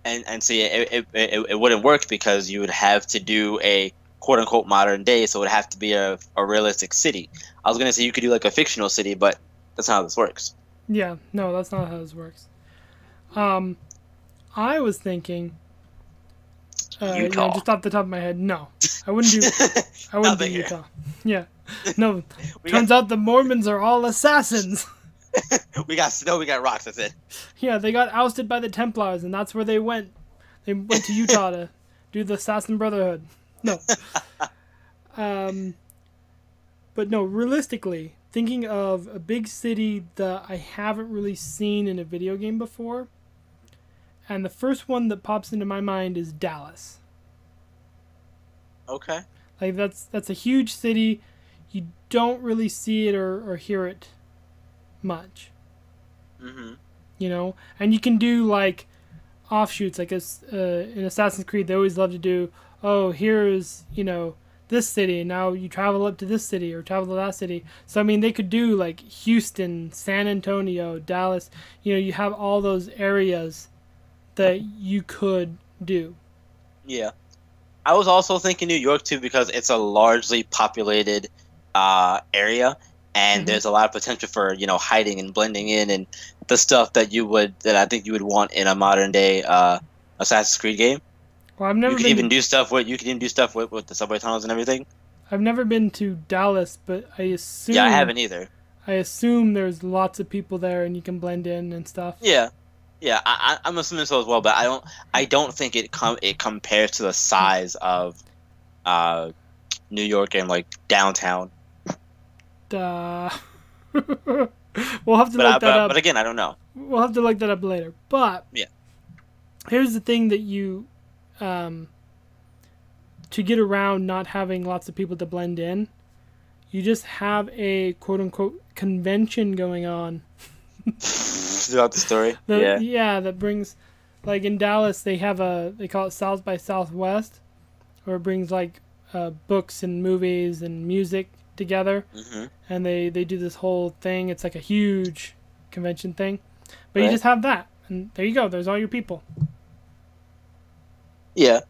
and and see it it, it it wouldn't work because you would have to do a quote unquote modern day, so it would have to be a, a realistic city. I was gonna say you could do like a fictional city, but that's not how this works. Yeah, no, that's not how this works. Um, I was thinking, uh, you know, just off the top of my head, no, I wouldn't do. (laughs) I wouldn't do here. Utah. Yeah, (laughs) no. Turns out the Mormons are all assassins. (laughs) we got snow, we got rocks. That's it. yeah, they got ousted by the Templars, and that's where they went. They went to Utah to (laughs) do the Assassin Brotherhood. No. (laughs) Um, but no, realistically, thinking of a big city that I haven't really seen in a video game before, and the first one that pops into my mind is Dallas. Okay. Like that's that's a huge city. You don't really see it or, or hear it much. hmm you know and you can do like offshoots like as uh, in assassin's creed they always love to do oh here's you know this city and now you travel up to this city or travel to that city so i mean they could do like houston san antonio dallas you know you have all those areas that you could do Yeah. I was also thinking New York too because it's a largely populated uh, area and Mhm. there's a lot of potential for, you know, hiding and blending in and the stuff that you would that I think you would want in a modern day uh, Assassin's Creed game. well i've never you could been even do stuff with you can even do stuff with, with the subway tunnels and everything. i've never been to dallas but i assume Yeah, I haven't either. i assume there's lots of people there and you can blend in and stuff Yeah. Yeah, I, I- I'm assuming so as well, but I don't. I don't think it com- it compares to the size of uh, New York and like downtown. Uh, (laughs) we'll have to But, I, look that but, up. but again, I don't know. we'll have to look that up later. But Yeah. here's the thing that you, um, to get around not having lots of people to blend in, you just have a quote unquote convention going on. (laughs) Throughout the story. (laughs) That, yeah. that brings, like in Dallas, they have a they call it South by Southwest, where it brings like uh, books and movies and music together hmm and they they do this whole thing. It's like a huge convention thing, but you just have that, and there you go. There's all your people. Yeah.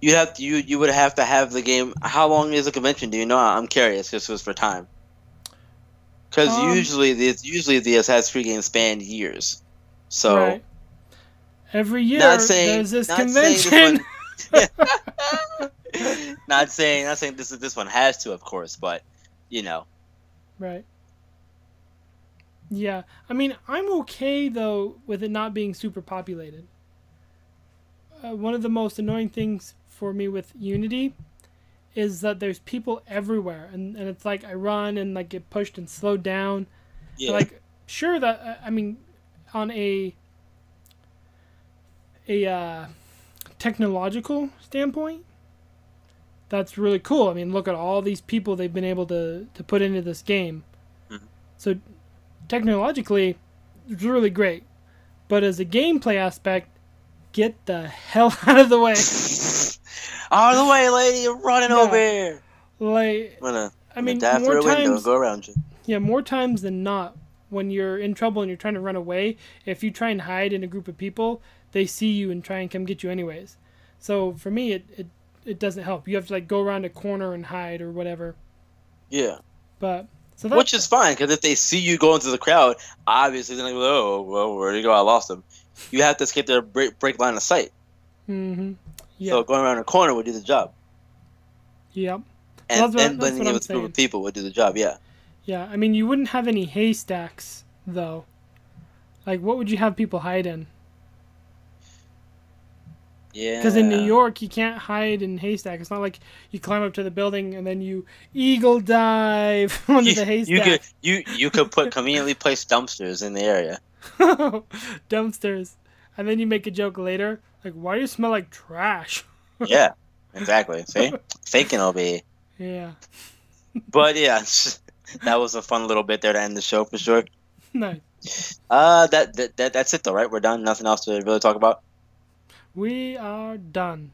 You'd have to, you you would have to have the game. How long is the convention? Do you know? I'm curious. This was for time. Because Um, usually the usually the Assassin's Creed games span years. So right. Every year not saying there's this convention. this (laughs) (laughs) (laughs) (laughs) not saying not saying this is this one has to, of course, but you know. right. Yeah, I mean, I'm okay though with it not being super populated. Uh, one of the most annoying things for me with Unity is that there's people everywhere, and, and it's like I run and like get pushed and slowed down. Yeah. Like, sure that I- I mean, on a a uh, technological standpoint, that's really cool. I mean, look at all these people they've been able to to put into this game. Mhm. So technologically, it's really great. But as a gameplay aspect, get the (laughs) hell out of the way. (laughs) Out of the way, lady! You're running Yeah. over here. Like, I'm gonna, I I'm mean, more through a window and times, go around you. yeah, more times than not, when you're in trouble and you're trying to run away, if you try and hide in a group of people, they see you and try and come get you anyways. So for me, it it, it doesn't help. You have to like go around a corner and hide or whatever. Yeah. But so Which is fine, because if they see you going into the crowd, obviously they're like, oh, well, where'd you go? I lost them." You have to escape their break, break line of sight. hmm Yeah. So going around a corner would do the job. yep. And That's what- blending in with a group of people would do the job, yeah. Yeah. I mean, you wouldn't have any haystacks though. Like, what would you have people hide in? Yeah. Because in New York, you can't hide in haystack. It's not like you climb up to the building and then you eagle dive (laughs) onto you, the you could you you could put conveniently placed dumpsters in the area. (laughs) dumpsters. And then you make a joke later, like, why do you smell like trash? (laughs) Yeah, exactly. See, thinking will be. Yeah. But yeah, that was a fun little bit there to end the show for sure. Nice. Uh, that, that that that's it though, right? We're done. Nothing else to really talk about. We are done.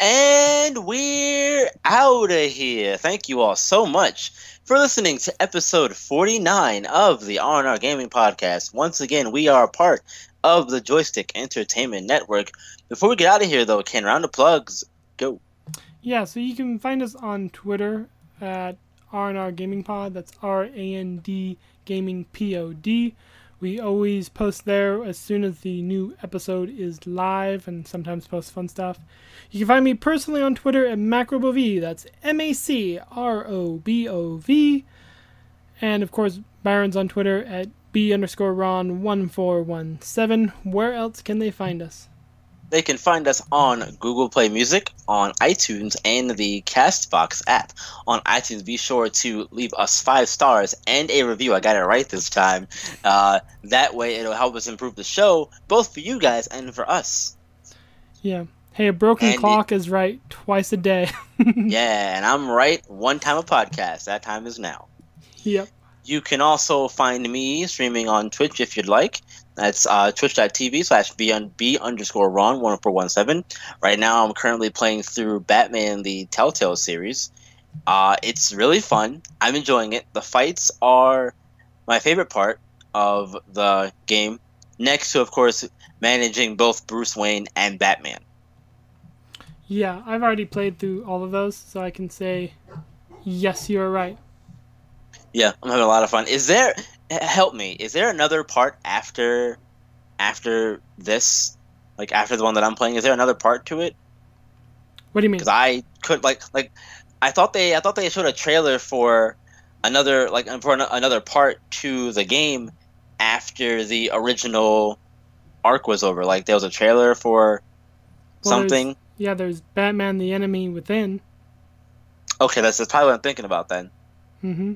And we're out of here. Thank you all so much for listening to episode 49 of the R&R Gaming Podcast. Once again, we are a part of the Joystick Entertainment Network. Before we get out of here, though, Ken, round of plugs. Go. Yeah, so you can find us on Twitter at R&R Gaming Pod. That's R-A-N-D Gaming P-O-D. We always post there as soon as the new episode is live and sometimes post fun stuff. You can find me personally on Twitter at MacroBov. That's M-A-C-R-O-B-O-V. And of course, Byron's on Twitter at B underscore Ron 1417. Where else can they find us? They can find us on Google Play Music, on iTunes, and the Castbox app. On iTunes, be sure to leave us five stars and a review. I got it right this time. Uh, that way, it'll help us improve the show, both for you guys and for us. Yeah. Hey, a broken And clock is right twice a day. (laughs) Yeah, and I'm right. One time a podcast. That time is now. Yep. You can also find me streaming on Twitch if you'd like. That's uh, twitch.tv slash B, un- B underscore Ron 1417. Right now, I'm currently playing through Batman the Telltale series. Uh, it's really fun. I'm enjoying it. The fights are my favorite part of the game, next to, of course, managing both Bruce Wayne and Batman. Yeah, I've already played through all of those, so I can say, yes, you're right. Yeah, I'm having a lot of fun. Is there help me? Is there another part after after this? Like after the one that I'm playing, is there another part to it? What do you mean? Because I could like like I thought they I thought they showed a trailer for another like for an, another part to the game after the original arc was over. Like there was a trailer for Well, there's- something. Yeah, there's Batman the Enemy Within. Okay, that's, that's probably what I'm thinking about then. Mm hmm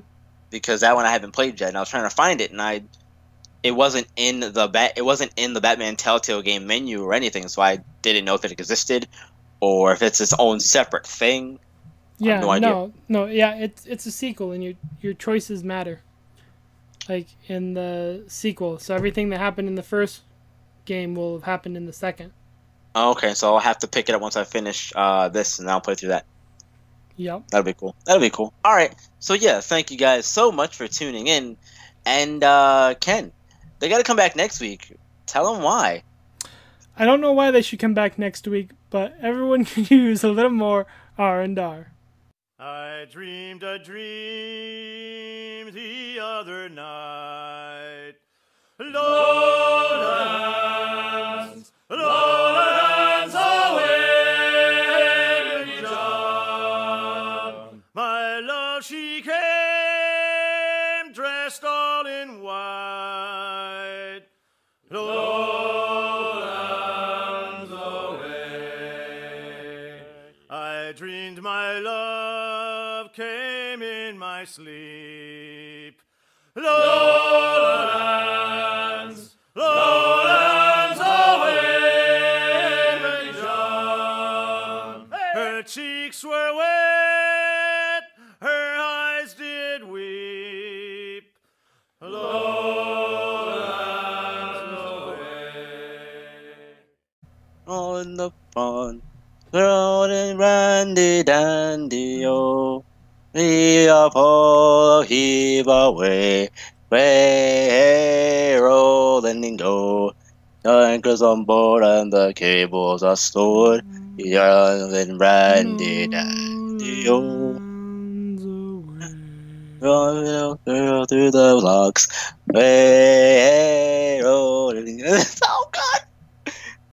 because that one I haven't played yet, and I was trying to find it, and I, it wasn't in the bat, it wasn't in the Batman Telltale game menu or anything, so I didn't know if it existed, or if it's its own separate thing. Yeah, no idea. no, no, yeah, it's it's a sequel, and your your choices matter. Like in the sequel, so everything that happened in the first game will have happened in the second. Oh, okay, so I'll have to pick it up once I finish uh, this, and I'll play through that. Yep. That'll be cool. That'll be cool. All right, so yeah, thank you guys so much for tuning in, and uh, Ken, they got to come back next week. Tell them why. I don't know why they should come back next week, but everyone (laughs) can use a little more R and R. I dreamed a dream the other night. Lowlands, Rolling randy dandy oh. We are all heave away. Way rolling and go. The anchors on board and the cables are stored. Rolling randy dandy oh. Rolling through the locks. Way rolling. (laughs) oh God!